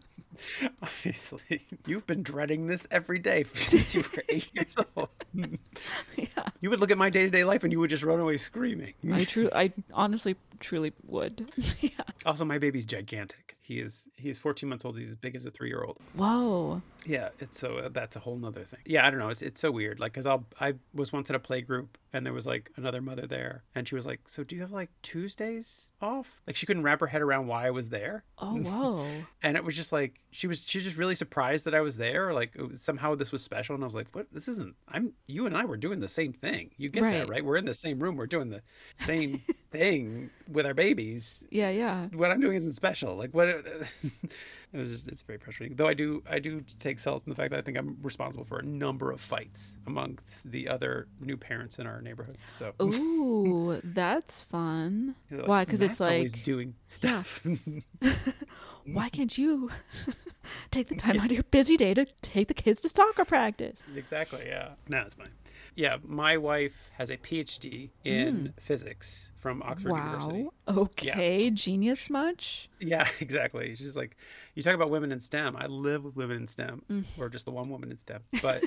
<laughs> Obviously, you've been dreading this every day since you were eight years old. <laughs> yeah You would look at my day to day life and you would just run away screaming. i true i honestly truly would <laughs> yeah Also, my baby's gigantic. He is he is 14 months old. He's as big as a three year old. whoa Yeah, it's so uh, that's a whole nother thing. Yeah, I don't know. It's it's so weird. Like, cause I'll I was once at a play group and there was like another mother there, and she was like, "So do you have like Tuesdays off?" Like she couldn't wrap her head around why I was there, oh whoa <laughs> and it was just like she was she was just really surprised that I was there. Like was, somehow this was special, and I was like, "What? This isn't. I'm you and I were doing the same thing. You get Right. that right? We're in the same room. We're doing the same <laughs> thing with our babies. yeah yeah What I'm doing isn't special. Like what?" <laughs> It was just, it's very frustrating. Though I do, I do take solace in the fact that I think I'm responsible for a number of fights amongst the other new parents in our neighborhood. So Ooh, <laughs> that's fun. Like, Why? Because it's "Matt's always like, doing stuff. <laughs> why can't you take the time out of your busy day to take the kids to soccer practice? exactly. Yeah. No, it's fine. Yeah, my wife has a PhD in mm. physics from Oxford University. Wow. Okay. Genius much? Yeah, <laughs> exactly. She's like, you talk about women in STEM. I live with women in STEM, Mm. or just the one woman in STEM. But,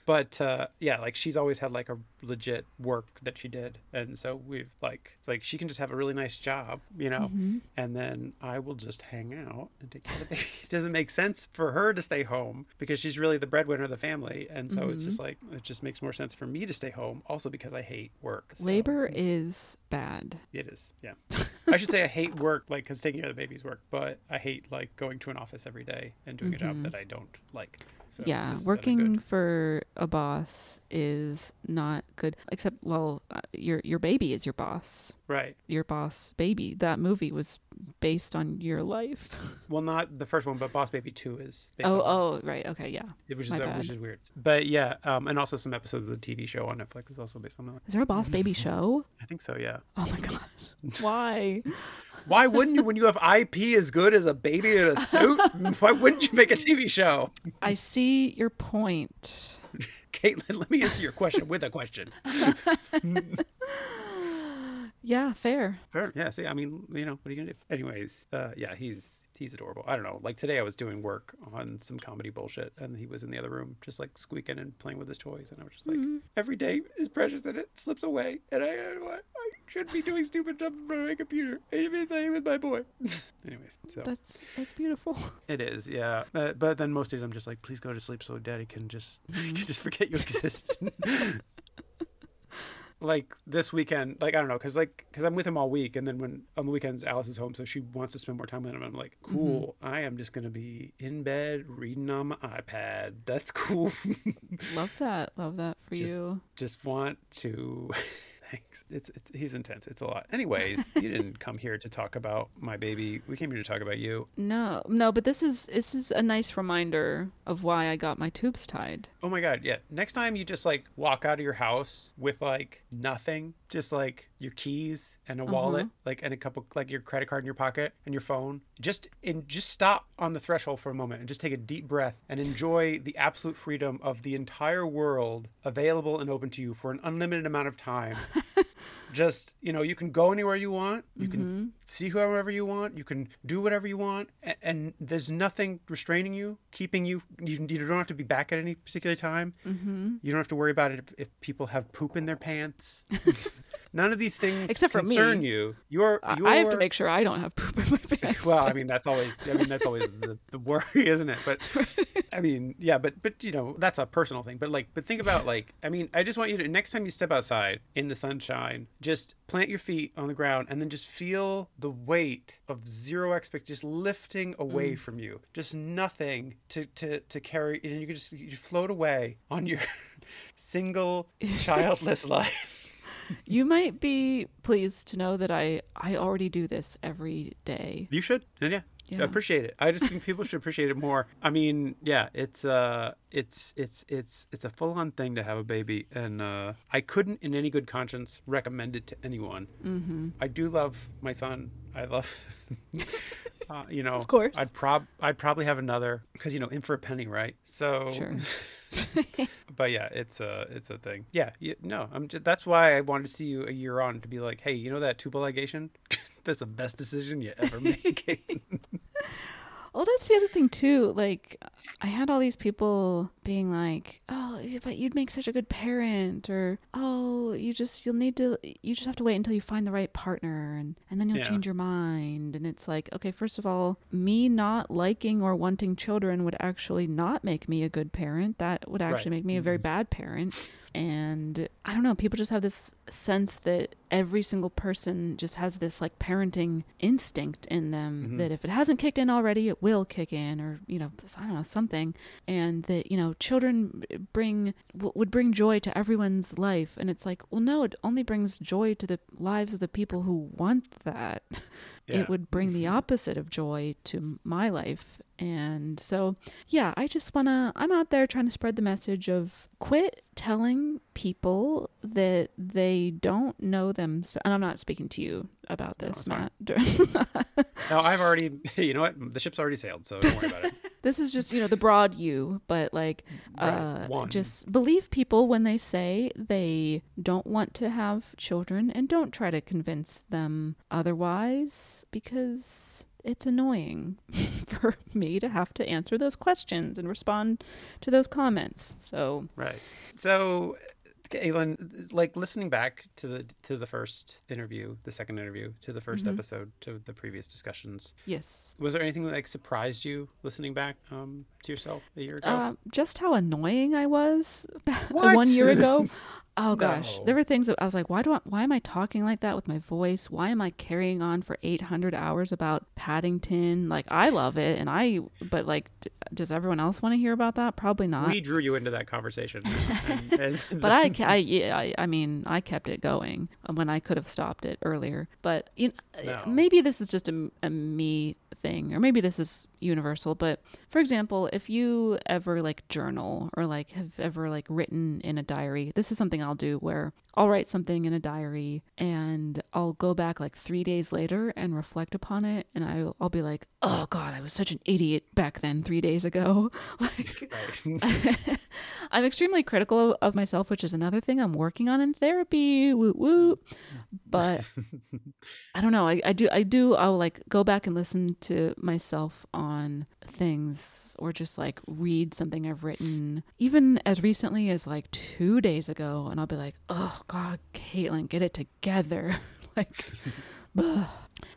<laughs> but uh, yeah, like she's always had like a legit work that she did, and so we've like, it's like she can just have a really nice job, you know, Mm-hmm. and then I will just hang out and take care of the baby. <laughs> It doesn't make sense for her to stay home because she's really the breadwinner of the family, and so it's Mm-hmm. just like it just makes more sense for me to stay home, also because I hate work. so- Labor is bad. Bad. It is. Yeah. I should say I hate work, like, because taking care of the baby's work, but I hate, like, going to an office every day and doing a job Mhm. that I don't like. So yeah, working for a boss is not good. Except, well, uh, your your baby is your boss. Right. Your boss baby. That movie was based on your life. <laughs> Well, not the first one, but Boss Baby 2 is. based oh, on- oh, right. Okay, yeah. Which is, uh, which is weird. But yeah, um, and also some episodes of the TV show on Netflix is also based on that. Is there a boss baby <laughs> show? I think so, yeah. Oh my god. <laughs> Why? Why wouldn't you, when you have IP as good as a baby in a suit, why wouldn't you make a TV show? I see your point. Caitlin, let me answer your question with a question. Yeah, fair. Fair. Yeah. See, I mean, you know, what are you gonna do? Anyways, uh, yeah, he's he's adorable. I don't know. Like today, I was doing work on some comedy bullshit, and he was in the other room, just like squeaking and playing with his toys, and I was just like, Mm-hmm. every day is precious, and it slips away, and I I, I should be doing stupid stuff in front of my computer. I should be playing with my boy. <laughs> Anyways, so That's that's beautiful. <laughs> it is, yeah. Uh, but then most days I'm just like, please go to sleep so Daddy can just <laughs> can just forget you exist. Like this weekend, like I don't know, cause like cause I'm with him all week, and then when on the weekends Alice is home, so she wants to spend more time with him. I'm like, mm-hmm. cool. I am just gonna be in bed reading on my iPad. That's <laughs> cool. Love that. Love that for Just- you. just want to. It's, it's he's intense. It's a lot. Anyways, <laughs> you didn't come here to talk about my baby. We came here to talk about you. No, no, but this is this is a nice reminder of why I got my tubes tied. Oh my god, yeah. Next time you just like walk out of your house with like nothing, just like your keys and a wallet, like and a couple like your credit card in your pocket and your phone. Just and just stop on the threshold for a moment and just take a deep breath and enjoy the absolute freedom of the entire world available and open to you for an unlimited amount of time. <laughs> just, you know, you can go anywhere you want. You can see whoever you want. You can do whatever you want and, and there's nothing restraining you, keeping you you, you don't have to be back at any particular time. Mm-hmm. You don't have to worry about it if, if people have poop in their pants. <laughs> None of these things Except for me. concern you. You're, I, you're I have to make sure I don't have poop in my <laughs> pants. well, I mean that's always I mean that's always the, the worry, <laughs> isn't it? But <laughs> I mean, yeah, but but you know, that's a personal thing. But like but think about like I mean, I just want you to next time you step outside in the sunshine, just plant your feet on the ground and then just feel the weight of zero expect just lifting away mm. from you. Just nothing to to to carry and you can just you float away on your single childless life. You might be pleased to know that I I already do this every day. You should. Yeah. Yeah. Appreciate it. I just think people should appreciate it more. I mean, yeah, it's uh it's it's it's it's a full on thing to have a baby and uh I couldn't in any good conscience recommend it to anyone. Mm-hmm. I do love my son. I love <laughs> uh, you know, Of course. I'd prob I'd probably have another cuz you know, in for a penny, right? So Sure. <laughs> <laughs> but yeah, it's a it's a thing. Yeah, you, no, I'm just, that's why I wanted to see you a year on to be like, hey, you know that tubal ligation? <laughs> that's the best decision you ever make. Well, that's the other thing too. Like, I had all these people being like, "Oh, but you'd make such a good parent," or "Oh, you just you'll need to you just have to wait until you find the right partner, and and then you'll Yeah. change your mind." And it's like, okay, first of all, me not liking or wanting children would actually not make me a good parent. That would actually Right. make me a very bad parent. And I don't know, people just have this sense that every single person just has this like parenting instinct in them Mhm. that if it hasn't kicked in already, it will kick in, or, you know, I don't know, something. And that, you know, children bring, would bring joy to everyone's life. And it's like, well, no, it only brings joy to the lives of the people who want that. <laughs> Yeah. It would bring the opposite of joy to my life. And so, yeah, I just want to, I'm out there trying to spread the message of quit telling people that they don't know them. And I'm not speaking to you about this, fine. Matt. <laughs> No, I've already. <laughs> You know what? The ship's already sailed, so don't worry about it. <laughs> this is just, you know, the broad you, but like, Right, uh, just believe people when they say they don't want to have children and don't try to convince them otherwise because it's annoying <laughs> for me to have to answer those questions and respond to those comments. So, Right. So, Caitlin, like listening back to the to the first interview, the second interview, to the 1st Mhm. episode, to the previous discussions, Yes. was there anything that like surprised you listening back um, to yourself a year ago? Uh, just how annoying I was <laughs> one year ago. <laughs> Oh gosh, No. there were things that I was like, why do I, why am I talking like that with my voice? Why am I carrying on for 800 hours about Paddington? Like I love it, and I, but like, d- does everyone else want to hear about that? Probably not. we drew you into that conversation. and- and- <laughs> but I, I, yeah, I, I mean, I kept it going when I could have stopped it earlier. But you know, No. maybe this is just a, a me thing, or maybe this is universal. But for example, if you ever like journal or like have ever like written in a diary, this is something I'll do where I'll write something in a diary and I'll go back like three days later and reflect upon it, and I'll, I'll be like, oh God, I was such an idiot back then, three days ago. <laughs> like, <laughs> I'm extremely critical of, of myself, which is another thing I'm working on in therapy. Woot woot. But <laughs> I don't know. I, I do. I do. I'll like go back and listen to myself on things, or just like read something I've written, even as recently as like two days ago, and I'll be like, "Oh God, Caitlin, get it together." <laughs> like, <laughs> ugh.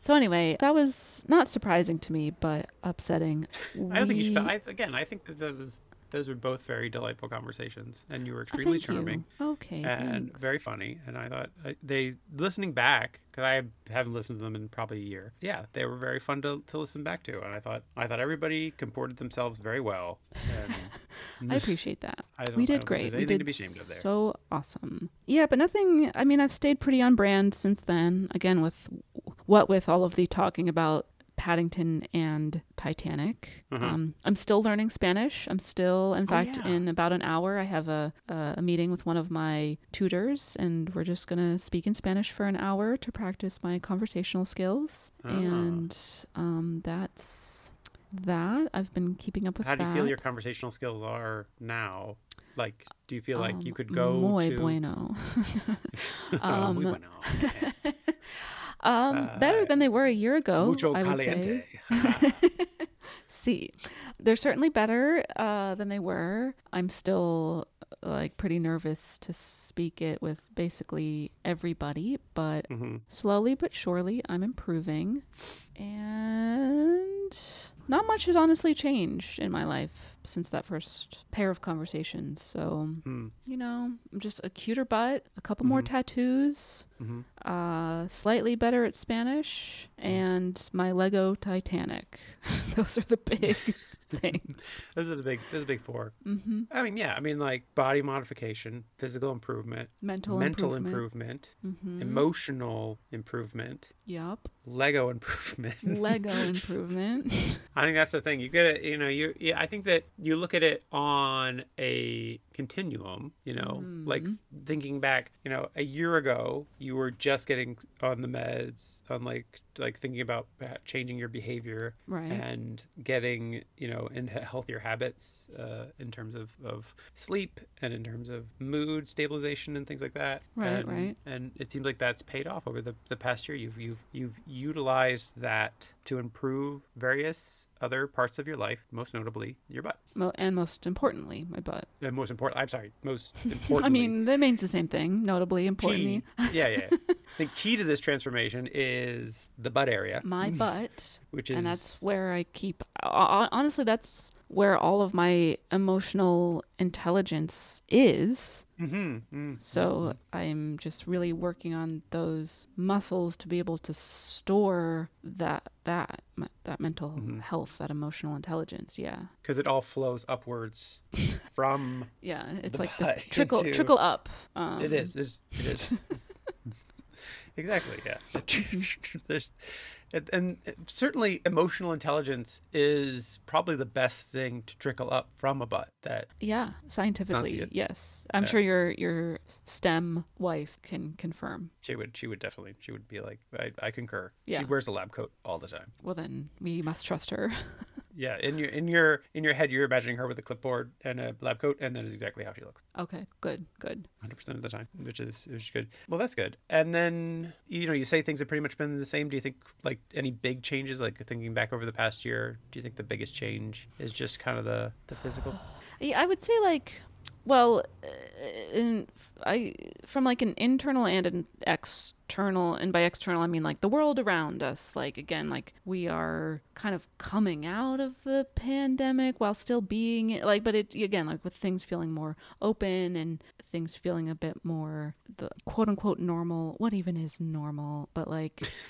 so anyway, that was not surprising to me, but upsetting. I don't think you should. I, again, I think that those those were both very delightful conversations, and you were Oh, extremely you. charming Okay. and thanks. very funny. And I thought I, they listening back because I haven't listened to them in probably a year. Yeah, they were very fun to, to listen back to, and I thought I thought everybody comported themselves very well. And <laughs> I <laughs> appreciate that. I we did great. We did to be ashamed of there. so awesome. Yeah, but nothing. I mean, I've stayed pretty on brand since then. Again, with what with all of the talking about Paddington and Titanic. Mhm. Um, I'm still learning Spanish. I'm still, in Oh, fact, yeah. in about an hour, I have a, a a meeting with one of my tutors, and we're just gonna speak in Spanish for an hour to practice my conversational skills. Ah. And um, that's that. I've been keeping up with How do you that. feel your conversational skills are now? Like, do you feel like you Um, could go muy to? bueno. <laughs> <laughs> Oh, um, muy bueno. <laughs> Okay. Um, better Uh, than they were a year ago. Mucho I would caliente. See, <laughs> <laughs> they're certainly better uh, than they were. I'm still like pretty nervous to speak it with basically everybody, but mm-hmm. slowly but surely I'm improving. And not much has honestly changed in my life since that first pair of conversations. So, Mm, you know, I'm just a cuter butt, a couple more Mhm. tattoos, mhm. uh, slightly better at Spanish, and my Lego Titanic. <laughs> Those are the big <laughs> things. This is a big. This is a big four. hmm I mean, yeah. I mean, like body modification, physical improvement, Mental, mental improvement. improvement, hmm emotional improvement, Yup. Lego improvement. <laughs> Lego improvement. I think that's the thing. You get it. You know, you. Yeah, I think that you look at it on a continuum. You know, like Mhm. thinking back. You know, a year ago, you were just getting on the meds, on like like thinking about changing your behavior right. and getting you know into healthier habits uh, in terms of, of sleep and in terms of mood stabilization and things like that Right, and, right. and it seems like that's paid off over the, the past year you've you've you've utilized that to improve various other parts of your life most notably your butt Well, and most importantly, my butt. and most important i'm sorry most importantly <laughs> I mean, that means the same thing. Notably, importantly, key, yeah yeah i <laughs> think key to this transformation is the butt area my butt. <laughs> which is and that's where I keep. Honestly, that's where all of my emotional intelligence is. Mhm, mm, So I'm just really working on those muscles to be able to store that that that mental Mhm. health, that emotional intelligence. Yeah, because it all flows upwards <laughs> from yeah. It's The like trickle into- trickle up. Um, it is it's, it is <laughs> exactly yeah <laughs> there's and, and certainly emotional intelligence is probably the best thing to trickle up from a butt that Yeah, scientifically, yes. I'm Yeah. sure your your STEM wife can confirm. she would she would definitely she would be like i, I concur Yeah. she wears a lab coat all the time Well, then we must trust her. <laughs> yeah in your in your in your head you're imagining her with a clipboard and a lab coat and that is exactly how she looks. Okay, good, good. 100% of the time which is which is good. Well that's good. And then you know you say things have pretty much been the same. Do you think like any big changes like thinking back over the past year do you think the biggest change is just kind of the the physical? Yeah, I would say like well, uh, in, I from like an internal and an external, and by external I mean like the world around us. Like again, like we are kind of coming out of the pandemic while still being like, but it again like with things feeling more open and things feeling a bit more the quote unquote normal. What even is normal? But like. <laughs>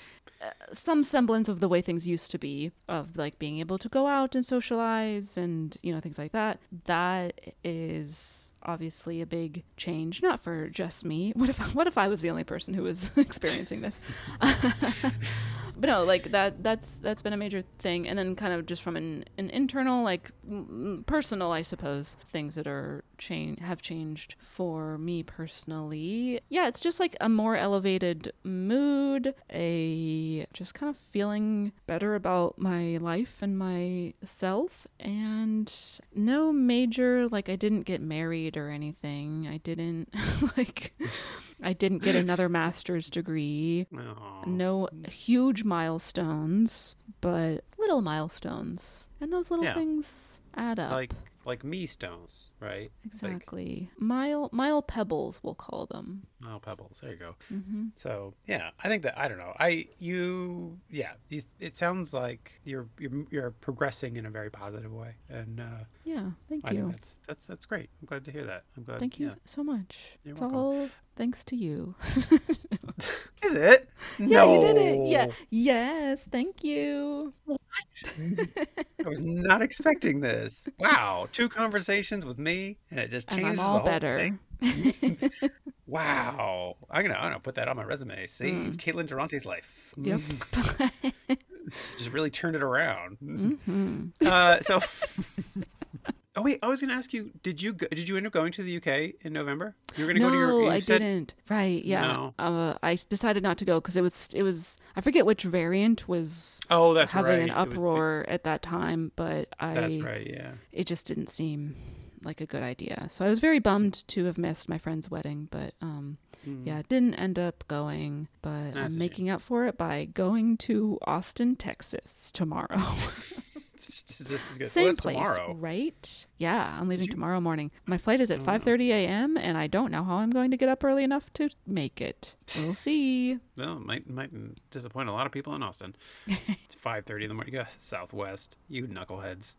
Some semblance of the way things used to be of like being able to go out and socialize and you know things like that. That is obviously a big change not for just me. What if <laughs> what if i was the only person who was <laughs> experiencing this <laughs> but no like that that's that's been a major thing. And then kind of just from an, an internal like personal i suppose things that are change have changed for me personally. Yeah it's just like a more elevated mood a just kind of feeling better about my life and myself. And no major like i didn't get married or anything. I didn't <laughs> like I didn't get another master's degree. Aw. No huge milestones, but little milestones. And those little Yeah. things add up. Like like me stones, right? exactly. mile mile pebbles we'll call them. Like, oh, pebbles. There you go. hmm So yeah, I think that I don't know. I you yeah. These it sounds like you're you're you're progressing in a very positive way, and uh, Yeah, thank I you. think that's that's that's great. I'm glad to hear that. I'm glad. Thank you yeah. so much. You're it's welcome. all thanks to you. <laughs> Is it? <laughs> Yeah, no. you did it. Yeah. Yes, thank you. I was not expecting this. Wow, two conversations with me, and it just And changes I'm the whole better. thing. <laughs> Wow, I'm gonna I'm gonna put that on my resume. Save Caitlin Durante's life. Yep. <laughs> just really turned it around. hmm Uh, so, <laughs> oh wait, I was gonna ask you. Did you go, did you end up going to the UK in November? You were gonna no, go to your. you I said- didn't. Right? Yeah. No. Uh, I decided not to go because it was it was I forget which variant was Oh, that's having right. an was the- uproar at that time, but I that's right. Yeah. it just didn't seem like a good idea. So I was very bummed to have missed my friend's wedding, but um Mm. yeah, didn't end up going, but That's I'm shame. making up for it by going to Austin, Texas tomorrow. <laughs> Just, <laughs> just as good. Same well, place, tomorrow. right? Yeah, I'm leaving you- tomorrow morning. My flight is at Oh. 5:30 a.m. and I don't know how I'm going to get up early enough to make it. We'll <laughs> see. No, it might might disappoint a lot of people in Austin. <laughs> Five thirty in the morning. Got Southwest. You knuckleheads.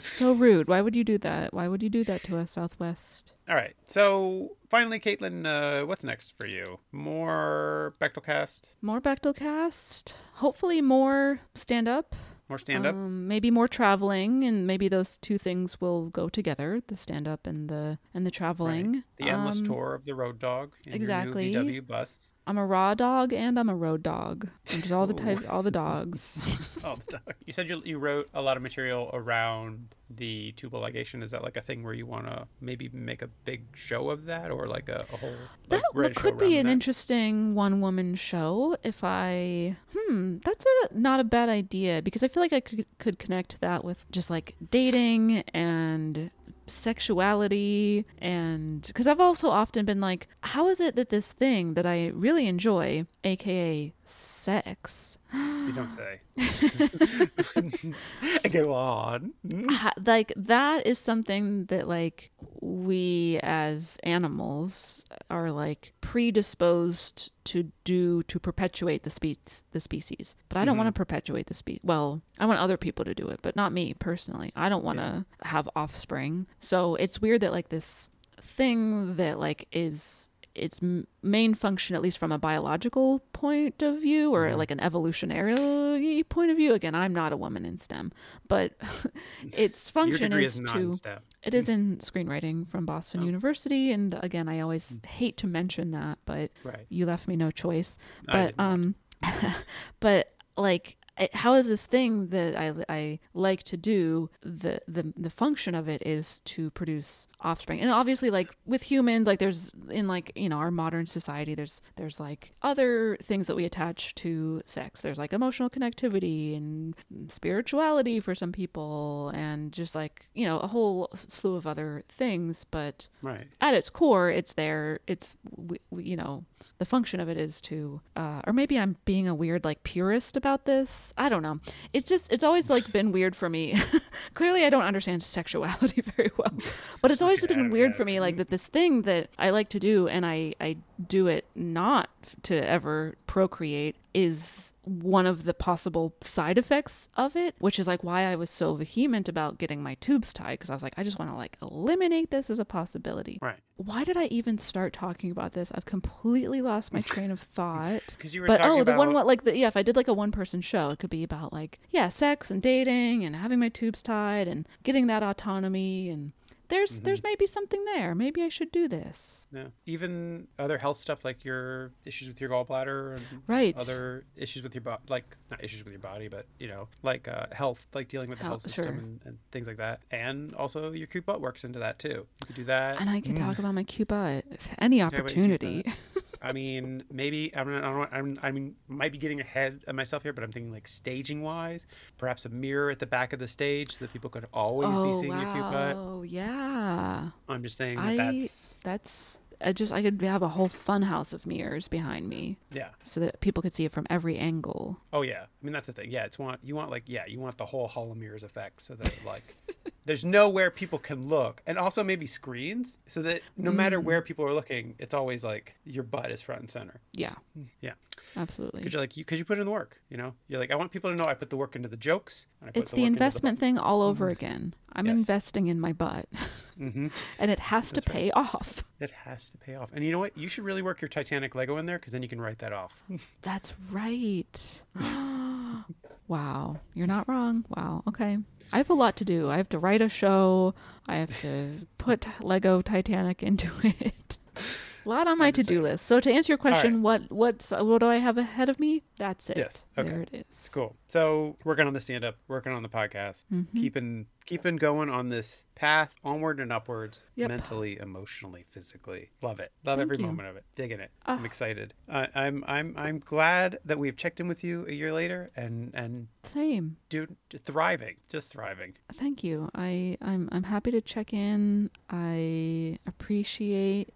so rude. Why would you do that? Why would you do that to us, Southwest? All right. So finally, Caitlin, uh, what's next for you? More Bechdelcast? More Bechdelcast. Hopefully more stand up. More stand up? Um, maybe more traveling, and maybe those two things will go together: the stand up and the and the traveling. the endless Um, tour of the road dog. in exactly. Your VW bus. I'm a raw dog and I'm a road dog. Just all the type, all the dogs. <laughs> Oh, the dog. You said you, you wrote a lot of material around the tubal ligation. Is that like a thing where you want to maybe make a big show of that, or like a, a whole? That like, write could be an that? interesting one woman show if I hmm that's a not a bad idea because I feel like I could could connect that with just like dating and sexuality and cuz I've also often been like how is it that this thing that I really enjoy aka sex You don't say. <laughs> <laughs> Go on. like that is something that like we as animals are like predisposed to do to perpetuate the spe- the species. But i don't want to mm-hmm. perpetuate the species well i want other people to do it but not me personally. I don't want to have offspring. So it's weird that like this thing that like is its main function at least from a biological point of view or like an evolutionary point of view again i'm not a woman in stem but <laughs> its function is is to it is in screenwriting from Boston Oh. University, and again, I always hate to mention that, but Right. you left me no choice. But um, <laughs> but like, how is this thing that I I like to do? The the the function of it is to produce offspring, and obviously, like with humans, like there's in like you know our modern society, there's there's like other things that we attach to sex. There's like emotional connectivity and spirituality for some people, and just like you know a whole slew of other things, but Right. at its core, it's there. It's we, we, you know the function of it is to, uh, or maybe I'm being a weird like purist about this. It's I don't know. It's just it's always like been weird for me. <laughs> Clearly, I don't understand sexuality <laughs> very well, but it's always been weird for me like that this thing that I like to do and I I do it not to ever procreate is one of the possible side effects of it, which is like why I was so vehement about getting my tubes tied because I was like I just want to like eliminate this as a possibility. Right. Why did I even start talking about this? I've completely lost my train of <laughs> thought. Because you were But talking oh, the one what like the yeah, if I did like a one person show, it could be about like yeah, sex and dating and having my tubes tied and getting that autonomy and there's Mm-hmm. there's maybe something there. Maybe I should do this. Yeah. Even other health stuff like your issues with your gallbladder and Right. other issues with your body, like not issues with your body, but you know, like uh, health, like dealing with the health Health, system sure. and, and things like that. And also your cute butt works into that too. You could do that. And I can talk about my cute butt if any about your cute opportunity. <laughs> I mean, maybe I'm, I don't know, I'm, I mean, might be getting ahead of myself here, but I'm thinking like staging wise, perhaps a mirror at the back of the stage so that people could always oh be seeing your cute butt. wow, Oh yeah. I'm just saying that I that's that's I just I could have a whole fun house of mirrors behind me yeah. so that people could see it from every angle. Oh yeah, I mean that's the thing. Yeah, it's want you want like yeah you want the whole Hall of Mirrors effect so that like <laughs> there's nowhere people can look, and also maybe screens so that no matter Mm. where people are looking, it's always like your butt is front and center. Yeah. Yeah. Absolutely. Because you're like because you put in the work. You know, you're like I want people to know I put the work into the jokes. And I put It's the the investment thing all over again. I'm Yes. investing in my butt, <laughs> hmm and it has to That's right. pay off. It has to pay off. And you know what? You should really work your Titanic Lego in there because then you can write that off. That's right. <laughs> wow, you're not wrong. Wow. Okay. I have a lot to do. I have to write a show. I have to put Lego Titanic into <laughs> it. A lot on my to-do list. So to answer your right. question, what what's what do I have ahead of me? That's it. Yes. Okay. There it is. It's cool. So working on the stand up, working on the podcast, Mhm. keeping keeping going on this path onward and upwards, Yep. mentally, emotionally, physically. Love it. Love Thank every you. moment of it. Digging it. Ah. I'm excited. Uh, I'm I'm I'm glad that we've checked in with you a year later and and Same. dude thriving, just thriving. Thank you. I I'm I'm happy to check in. I appreciate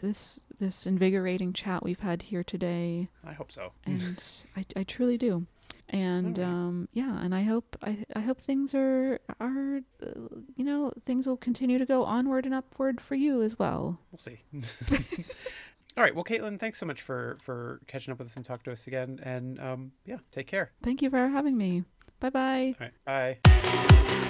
this this invigorating chat we've had here today, I hope so. and <laughs> I, I truly do. And Alright. um, yeah, and I hope I, I hope things are are uh, you know things will continue to go onward and upward for you as well. We'll see. <laughs> All right. Well, Caitlin, thanks so much for for catching up with us and talk to us again. And um, yeah, take care. Thank you for having me. Bye bye. All right. Bye.